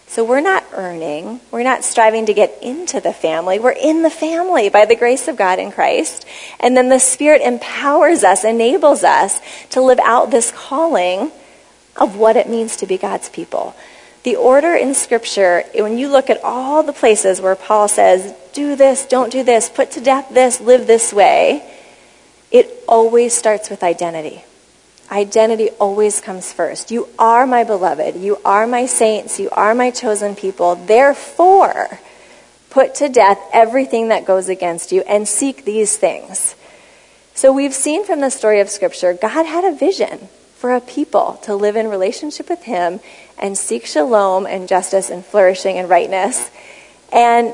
So we're not earning, we're not striving to get into the family. We're in the family by the grace of God in Christ. And then the Spirit empowers us, enables us to live out this calling of what it means to be God's people. The order in Scripture, when you look at all the places where Paul says, do this, don't do this, put to death this, live this way, it always starts with identity. Identity always comes first. You are my beloved. You are my saints. You are my chosen people. Therefore, put to death everything that goes against you and seek these things. So we've seen from the story of Scripture, God had a vision for a people to live in relationship with Him and seek shalom and justice and flourishing and rightness. And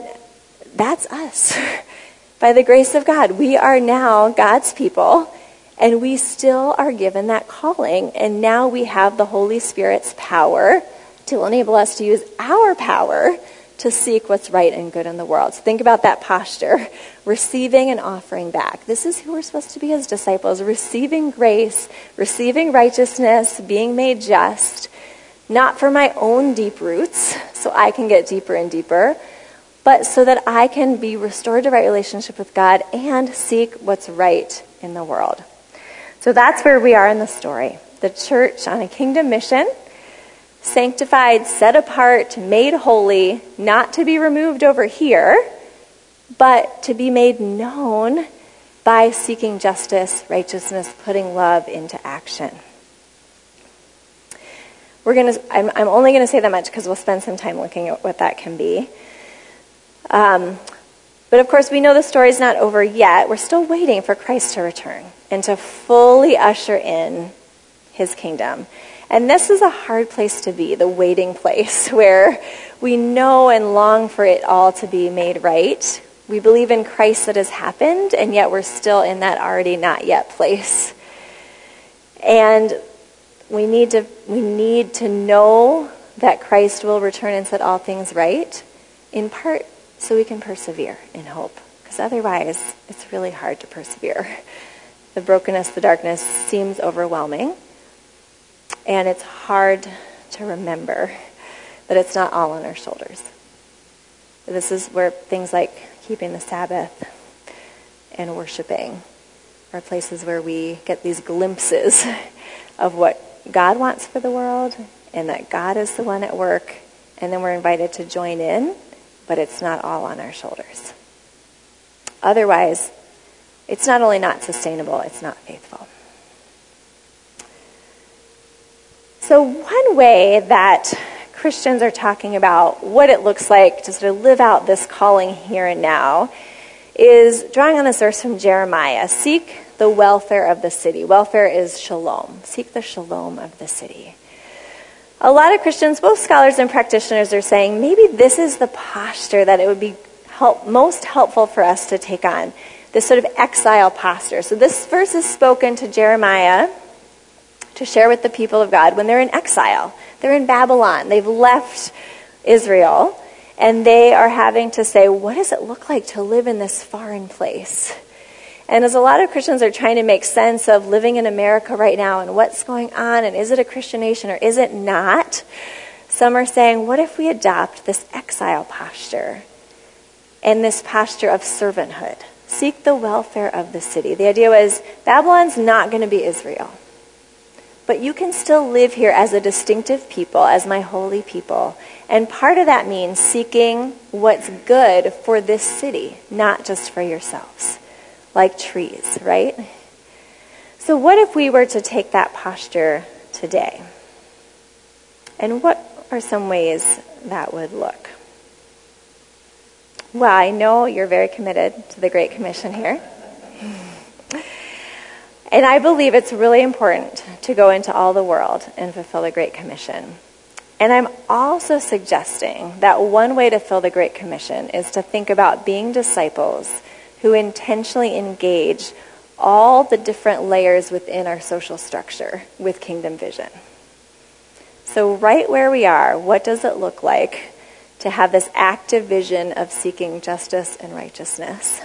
that's us. By the grace of God, we are now God's people, and we still are given that calling. And now we have the Holy Spirit's power to enable us to use our power to seek what's right and good in the world. So think about that posture receiving and offering back. This is who we're supposed to be as disciples receiving grace, receiving righteousness, being made just, not for my own deep roots, so I can get deeper and deeper, but so that I can be restored to right relationship with God and seek what's right in the world. So that's where we are in the story. The church on a kingdom mission sanctified, set apart, made holy, not to be removed over here, but to be made known by seeking justice, righteousness, putting love into action. We're gonna, I'm, I'm only going to say that much because we'll spend some time looking at what that can be. Um, but of course, we know the story's not over yet. We're still waiting for Christ to return and to fully usher in his kingdom. And this is a hard place to be, the waiting place, where we know and long for it all to be made right. We believe in Christ that has happened, and yet we're still in that already not yet place. And we need to, we need to know that Christ will return and set all things right, in part so we can persevere in hope. Because otherwise, it's really hard to persevere. The brokenness, the darkness seems overwhelming. And it's hard to remember that it's not all on our shoulders. This is where things like keeping the Sabbath and worshiping are places where we get these glimpses of what God wants for the world and that God is the one at work, and then we're invited to join in, but it's not all on our shoulders. Otherwise, it's not only not sustainable, it's not faithful. So, one way that Christians are talking about what it looks like to sort of live out this calling here and now is drawing on this verse from Jeremiah Seek the welfare of the city. Welfare is shalom. Seek the shalom of the city. A lot of Christians, both scholars and practitioners, are saying maybe this is the posture that it would be help, most helpful for us to take on this sort of exile posture. So, this verse is spoken to Jeremiah to share with the people of God when they're in exile. They're in Babylon. They've left Israel, and they are having to say, what does it look like to live in this foreign place? And as a lot of Christians are trying to make sense of living in America right now and what's going on, and is it a Christian nation or is it not? Some are saying, what if we adopt this exile posture and this posture of servanthood? Seek the welfare of the city. The idea was Babylon's not going to be Israel. But you can still live here as a distinctive people, as my holy people. And part of that means seeking what's good for this city, not just for yourselves, like trees, right? So, what if we were to take that posture today? And what are some ways that would look? Well, I know you're very committed to the Great Commission here. And I believe it's really important to go into all the world and fulfill the Great Commission. And I'm also suggesting that one way to fill the Great Commission is to think about being disciples who intentionally engage all the different layers within our social structure with kingdom vision. So, right where we are, what does it look like to have this active vision of seeking justice and righteousness?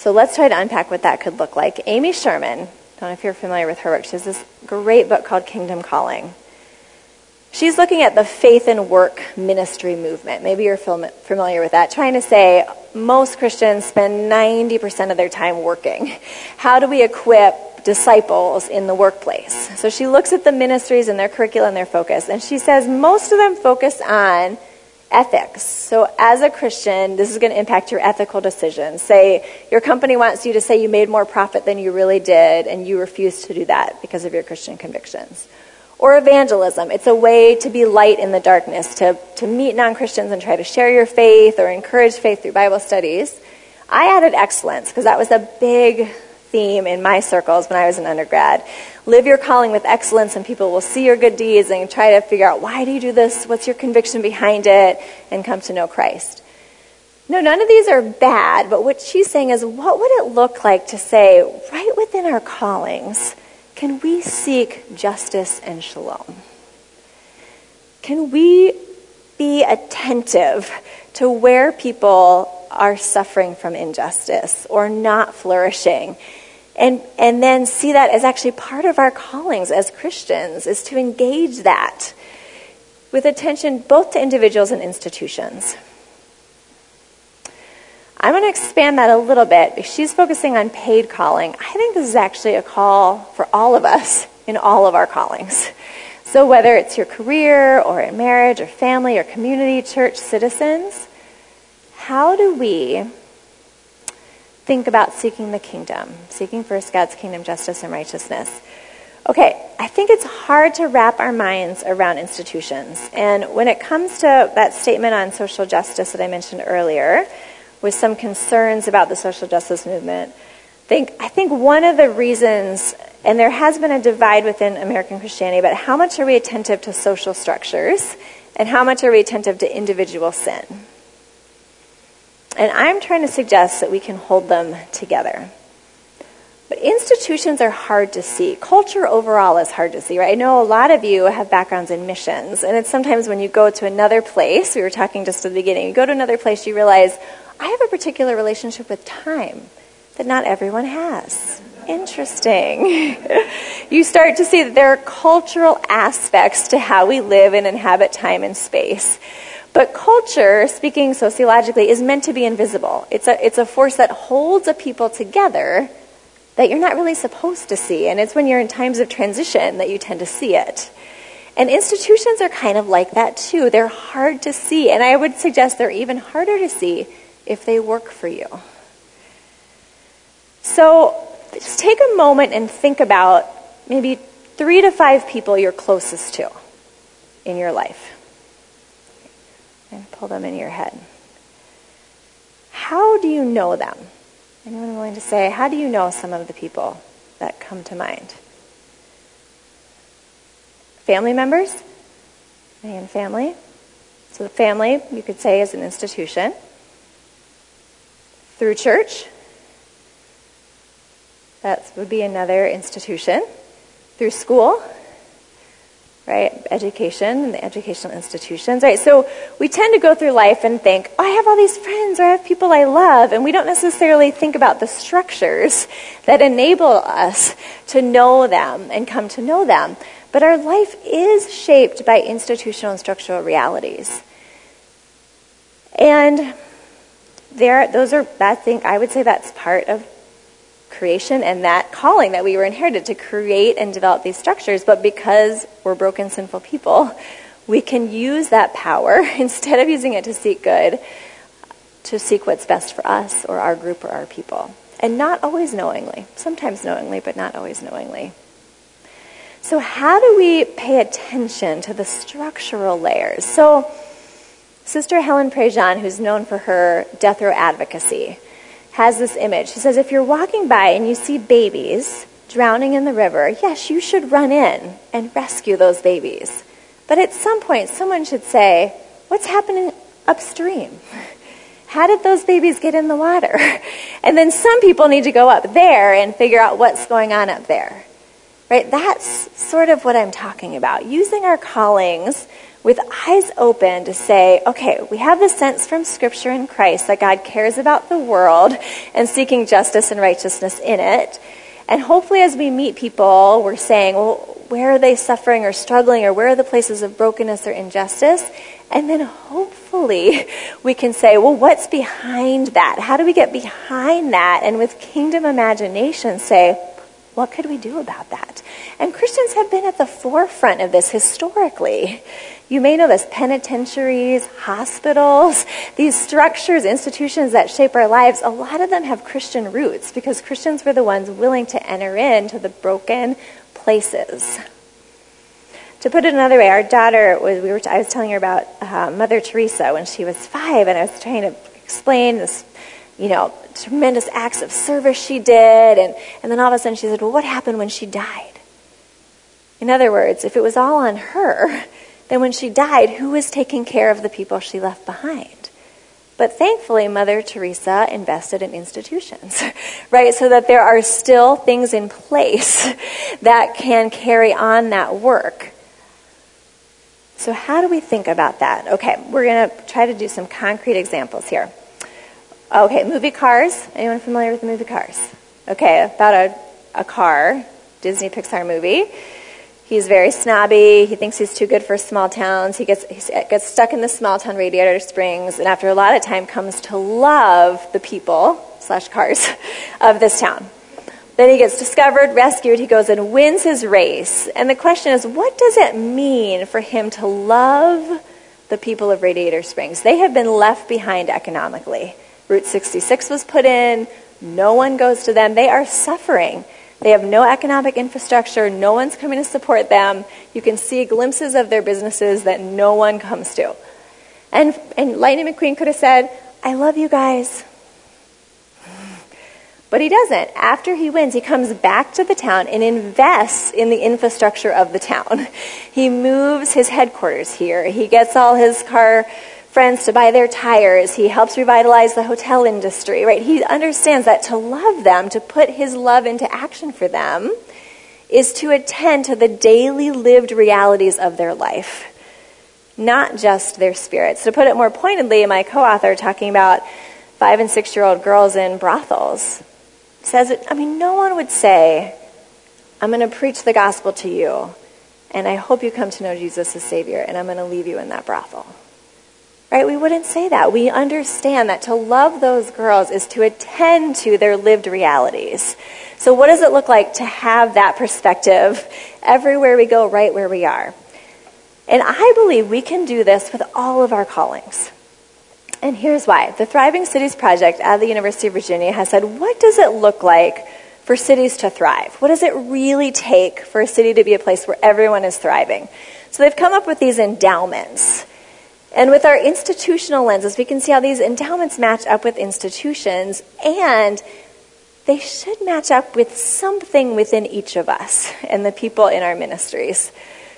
So let's try to unpack what that could look like. Amy Sherman, I don't know if you're familiar with her work, she has this great book called Kingdom Calling. She's looking at the faith and work ministry movement. Maybe you're familiar with that. Trying to say most Christians spend 90% of their time working. How do we equip disciples in the workplace? So she looks at the ministries and their curriculum and their focus, and she says most of them focus on ethics. So, as a Christian, this is going to impact your ethical decisions. Say your company wants you to say you made more profit than you really did, and you refuse to do that because of your Christian convictions. Or evangelism. It's a way to be light in the darkness, to, to meet non Christians and try to share your faith or encourage faith through Bible studies. I added excellence because that was a big theme in my circles when I was an undergrad. Live your calling with excellence, and people will see your good deeds and try to figure out why do you do this? What's your conviction behind it? And come to know Christ. No, none of these are bad, but what she's saying is what would it look like to say, right within our callings, can we seek justice and shalom? Can we be attentive to where people are suffering from injustice or not flourishing? And, and then see that as actually part of our callings as Christians, is to engage that with attention both to individuals and institutions. I'm going to expand that a little bit. She's focusing on paid calling. I think this is actually a call for all of us in all of our callings. So, whether it's your career or in marriage or family or community, church, citizens, how do we think about seeking the kingdom, seeking first God's kingdom, justice, and righteousness? Okay, I think it's hard to wrap our minds around institutions. And when it comes to that statement on social justice that I mentioned earlier, with some concerns about the social justice movement. Think, I think one of the reasons, and there has been a divide within American Christianity, but how much are we attentive to social structures and how much are we attentive to individual sin? And I'm trying to suggest that we can hold them together. But institutions are hard to see. Culture overall is hard to see, right? I know a lot of you have backgrounds in missions, and it's sometimes when you go to another place, we were talking just at the beginning, you go to another place, you realize, I have a particular relationship with time that not everyone has. Interesting. you start to see that there are cultural aspects to how we live and inhabit time and space. But culture, speaking sociologically, is meant to be invisible. It's a, it's a force that holds a people together that you're not really supposed to see. And it's when you're in times of transition that you tend to see it. And institutions are kind of like that too. They're hard to see. And I would suggest they're even harder to see if they work for you. So just take a moment and think about maybe three to five people you're closest to in your life. And pull them in your head. How do you know them? Anyone willing to say, how do you know some of the people that come to mind? Family members? And family. So the family, you could say, is an institution. Through church, that would be another institution. Through school, right? Education and the educational institutions, right? So we tend to go through life and think, oh, I have all these friends or I have people I love, and we don't necessarily think about the structures that enable us to know them and come to know them. But our life is shaped by institutional and structural realities. And there, those are, I think, I would say that's part of creation and that calling that we were inherited to create and develop these structures. But because we're broken, sinful people, we can use that power instead of using it to seek good, to seek what's best for us or our group or our people. And not always knowingly. Sometimes knowingly, but not always knowingly. So, how do we pay attention to the structural layers? So, Sister Helen Prejean, who's known for her death row advocacy, has this image. He says, if you're walking by and you see babies drowning in the river, yes, you should run in and rescue those babies. But at some point, someone should say, what's happening upstream? How did those babies get in the water? And then some people need to go up there and figure out what's going on up there. Right? That's sort of what I'm talking about. Using our callings with eyes open to say, okay, we have the sense from Scripture and Christ that God cares about the world and seeking justice and righteousness in it. And hopefully, as we meet people, we're saying, well, where are they suffering or struggling, or where are the places of brokenness or injustice? And then hopefully, we can say, well, what's behind that? How do we get behind that? And with kingdom imagination, say, what could we do about that? And Christians have been at the forefront of this historically. You may know this penitentiaries, hospitals, these structures, institutions that shape our lives, a lot of them have Christian roots because Christians were the ones willing to enter into the broken places. To put it another way, our daughter was, we were, I was telling her about uh, Mother Teresa when she was five, and I was trying to explain this you know, tremendous acts of service she did. And, and then all of a sudden she said, Well, what happened when she died? In other words, if it was all on her, then when she died, who was taking care of the people she left behind? But thankfully, Mother Teresa invested in institutions, right? So that there are still things in place that can carry on that work. So, how do we think about that? Okay, we're going to try to do some concrete examples here. Okay, movie Cars. Anyone familiar with the movie Cars? Okay, about a, a car, Disney Pixar movie. He's very snobby. He thinks he's too good for small towns. He gets, he uh, gets stuck in the small town Radiator Springs, and after a lot of time comes to love the people, slash cars, of this town. Then he gets discovered, rescued, he goes and wins his race. And the question is, what does it mean for him to love the people of Radiator Springs? They have been left behind economically. Route 66 was put in. No one goes to them. They are suffering. They have no economic infrastructure. No one's coming to support them. You can see glimpses of their businesses that no one comes to. And, and Lightning McQueen could have said, I love you guys. But he doesn't. After he wins, he comes back to the town and invests in the infrastructure of the town. He moves his headquarters here. He gets all his car friends to buy their tires. He helps revitalize the hotel industry, right? He understands that to love them, to put his love into action for them, is to attend to the daily lived realities of their life, not just their spirits. To put it more pointedly, my co author, talking about five and six year old girls in brothels, says it, I mean, no one would say, I'm going to preach the gospel to you, and I hope you come to know Jesus as Savior, and I'm going to leave you in that brothel. Right? We wouldn't say that. We understand that to love those girls is to attend to their lived realities. So, what does it look like to have that perspective everywhere we go, right where we are? And I believe we can do this with all of our callings. And here's why. The Thriving Cities Project at the University of Virginia has said, what does it look like for cities to thrive? What does it really take for a city to be a place where everyone is thriving? So they've come up with these endowments. And with our institutional lenses, we can see how these endowments match up with institutions, and they should match up with something within each of us and the people in our ministries.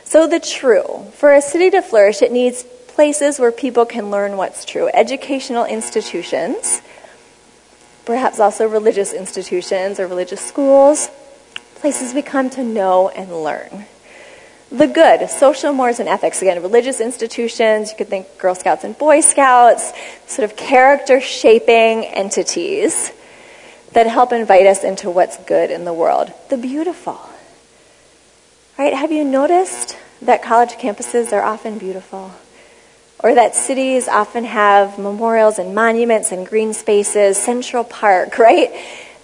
So, the true. For a city to flourish, it needs places where people can learn what's true, educational institutions, perhaps also religious institutions or religious schools, places we come to know and learn. The good, social mores and ethics. Again, religious institutions, you could think Girl Scouts and Boy Scouts, sort of character shaping entities that help invite us into what's good in the world. The beautiful. Right? Have you noticed that college campuses are often beautiful? Or that cities often have memorials and monuments and green spaces, Central Park, right?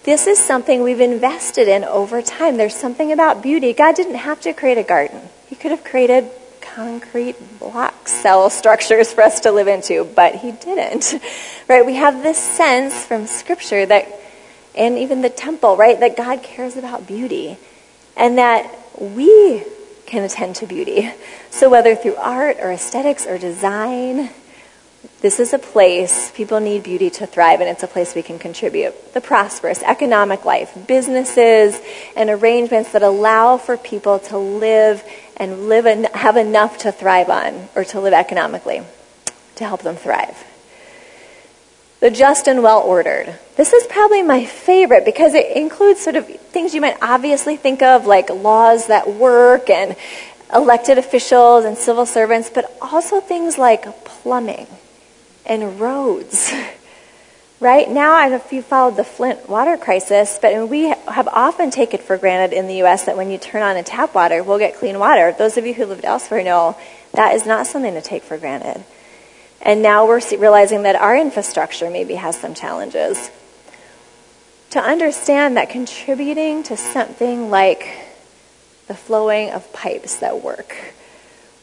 This is something we've invested in over time. There's something about beauty. God didn't have to create a garden. Could have created concrete block cell structures for us to live into, but he didn't. Right? We have this sense from scripture that and even the temple, right, that God cares about beauty and that we can attend to beauty. So whether through art or aesthetics or design, this is a place people need beauty to thrive, and it's a place we can contribute. The prosperous economic life, businesses, and arrangements that allow for people to live and live and have enough to thrive on, or to live economically, to help them thrive. The just and well ordered. This is probably my favorite because it includes sort of things you might obviously think of, like laws that work and elected officials and civil servants, but also things like plumbing and roads. Right now, I don't know if you followed the Flint water crisis, but we have often taken for granted in the U.S. that when you turn on a tap water, we'll get clean water. Those of you who lived elsewhere know that is not something to take for granted. And now we're realizing that our infrastructure maybe has some challenges. To understand that contributing to something like the flowing of pipes that work,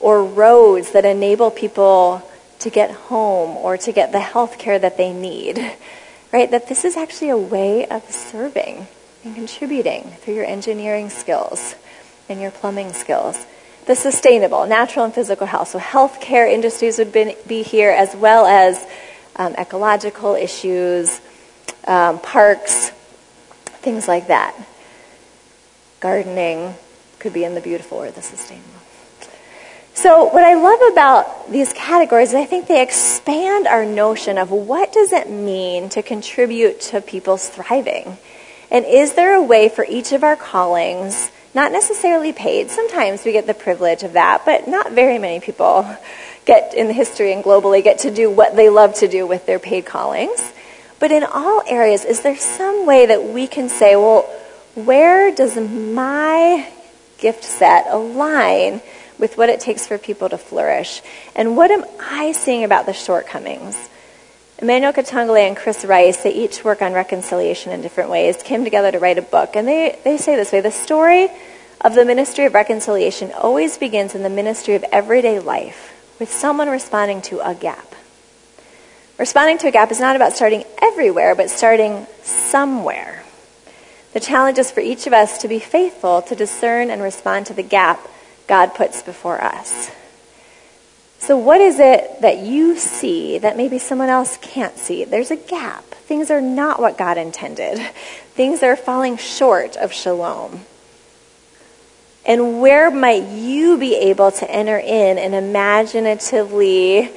or roads that enable people to get home or to get the health care that they need. Right? That this is actually a way of serving and contributing through your engineering skills and your plumbing skills. The sustainable, natural and physical health. So, healthcare industries would be, here as well as um, ecological issues, um, parks, things like that. Gardening could be in the beautiful or the sustainable. So, what I love about these categories is I think they expand our notion of what does it mean to contribute to people's thriving? And is there a way for each of our callings, not necessarily paid, sometimes we get the privilege of that, but not very many people get in the history and globally get to do what they love to do with their paid callings. But in all areas, is there some way that we can say, well, where does my gift set align with what it takes for people to flourish. And what am I seeing about the shortcomings? Emmanuel Katongole and Chris Rice, they each work on reconciliation in different ways, came together to write a book. And they, they say this way the story of the ministry of reconciliation always begins in the ministry of everyday life with someone responding to a gap. Responding to a gap is not about starting everywhere, but starting somewhere. The challenge is for each of us to be faithful to discern and respond to the gap God puts before us. So, what is it that you see that maybe someone else can't see? There's a gap. Things are not what God intended, things are falling short of shalom. And where might you be able to enter in and imaginatively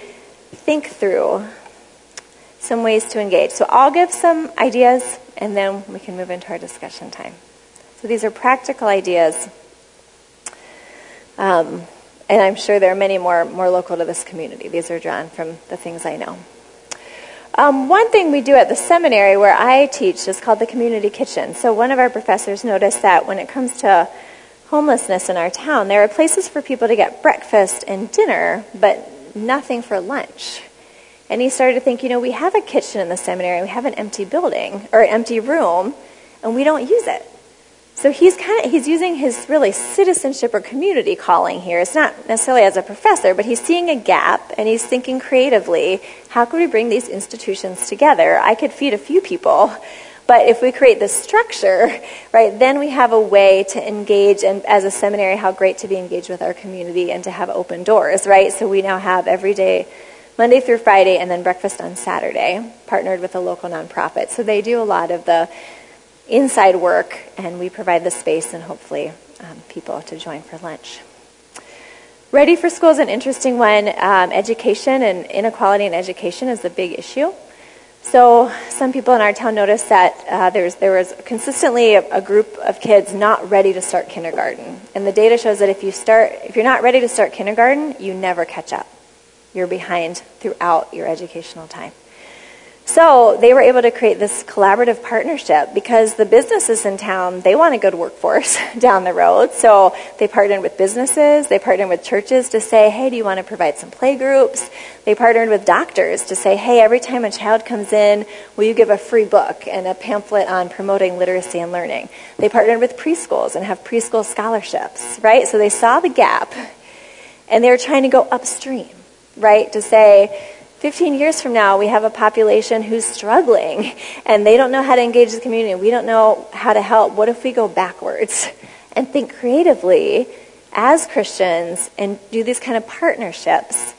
think through some ways to engage? So, I'll give some ideas and then we can move into our discussion time. So, these are practical ideas um, and I'm sure there are many more, more local to this community. These are drawn from the things I know. Um, one thing we do at the seminary where I teach is called the community kitchen. So one of our professors noticed that when it comes to homelessness in our town, there are places for people to get breakfast and dinner, but nothing for lunch. And he started to think, you know, we have a kitchen in the seminary, we have an empty building or an empty room, and we don't use it. So he's kind of he's using his really citizenship or community calling here. It's not necessarily as a professor, but he's seeing a gap and he's thinking creatively, how could we bring these institutions together? I could feed a few people, but if we create this structure, right, then we have a way to engage and as a seminary, how great to be engaged with our community and to have open doors, right? So we now have every day Monday through Friday and then breakfast on Saturday, partnered with a local nonprofit. So they do a lot of the inside work, and we provide the space and hopefully um, people to join for lunch. Ready for School is an interesting one. Um, education and inequality in education is a big issue. So some people in our town noticed that uh, there was consistently a, a, group of kids not ready to start kindergarten, and the data shows that if you start, if you're not ready to start kindergarten, you never catch up. You're behind throughout your educational time. So they were able to create this collaborative partnership because the businesses in town, they want a good workforce down the road. So they partnered with businesses, they partnered with churches to say, hey, do you want to provide some play groups? They partnered with doctors to say, hey, every time a child comes in, will you give a free book and a pamphlet on promoting literacy and learning? They partnered with preschools and have preschool scholarships, right? So they saw the gap and they were trying to go upstream, right? To say, 15 years from now, we have a population who's struggling and they don't know how to engage the community. We don't know how to help. What if we go backwards and think creatively as Christians and do these kind of partnerships?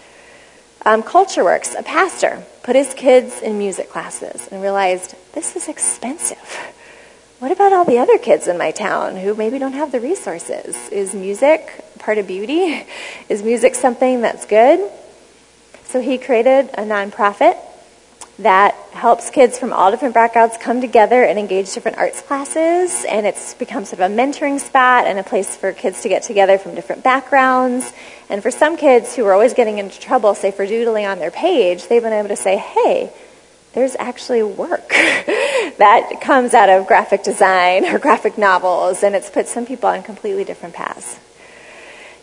Um, Culture Works, a pastor, put his kids in music classes and realized this is expensive. What about all the other kids in my town who maybe don't have the resources? Is music part of beauty? Is music something that's good? So he created a nonprofit that helps kids from all different backgrounds come together and engage different arts classes. And it's become sort of a mentoring spot and a place for kids to get together from different backgrounds. And for some kids who are always getting into trouble, say for doodling on their page, they've been able to say, hey, there's actually work that comes out of graphic design or graphic novels, and it's put some people on completely different paths.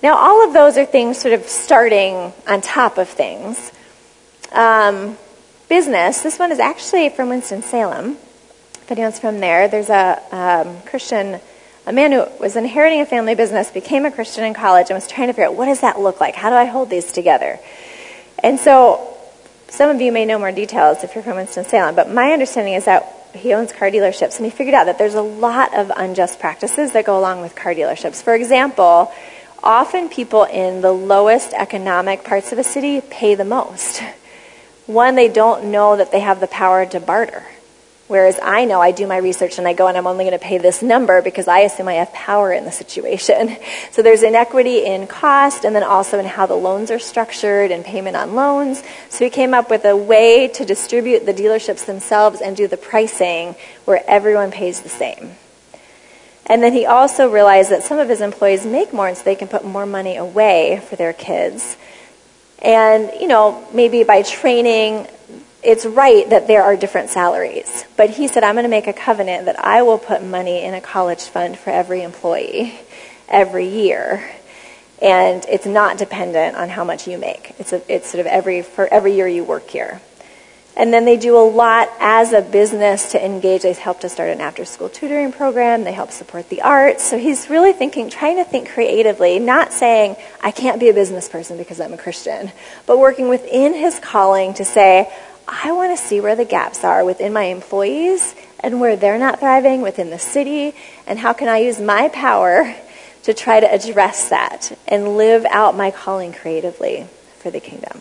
Now, all of those are things sort of starting on top of things. Um, business, this one is actually from Winston-Salem. If anyone's from there, there's a um, Christian, a man who was inheriting a family business, became a Christian in college, and was trying to figure out what does that look like? How do I hold these together? And so, some of you may know more details if you're from Winston-Salem, but my understanding is that he owns car dealerships, and he figured out that there's a lot of unjust practices that go along with car dealerships. For example, often people in the lowest economic parts of a city pay the most. One, they don't know that they have the power to barter. Whereas I know I do my research and I go and I'm only going to pay this number because I assume I have power in the situation. So there's inequity in cost and then also in how the loans are structured and payment on loans. So we came up with a way to distribute the dealerships themselves and do the pricing where everyone pays the same. And then he also realized that some of his employees make more and so they can put more money away for their kids. And, you know, maybe by training it's right that there are different salaries. But he said, I'm going to make a covenant that I will put money in a college fund for every employee every year. And it's not dependent on how much you make. It's, a, it's sort of every, for every year you work here. And then they do a lot as a business to engage. They help to start an after school tutoring program. They help support the arts. So he's really thinking, trying to think creatively, not saying, I can't be a business person because I'm a Christian, but working within his calling to say, I want to see where the gaps are within my employees and where they're not thriving within the city, and how can I use my power to try to address that and live out my calling creatively for the kingdom.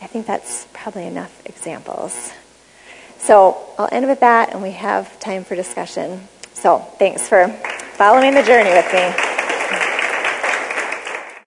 I think that's probably enough examples. So I'll end with that, and we have time for discussion. So thanks for following the journey with me.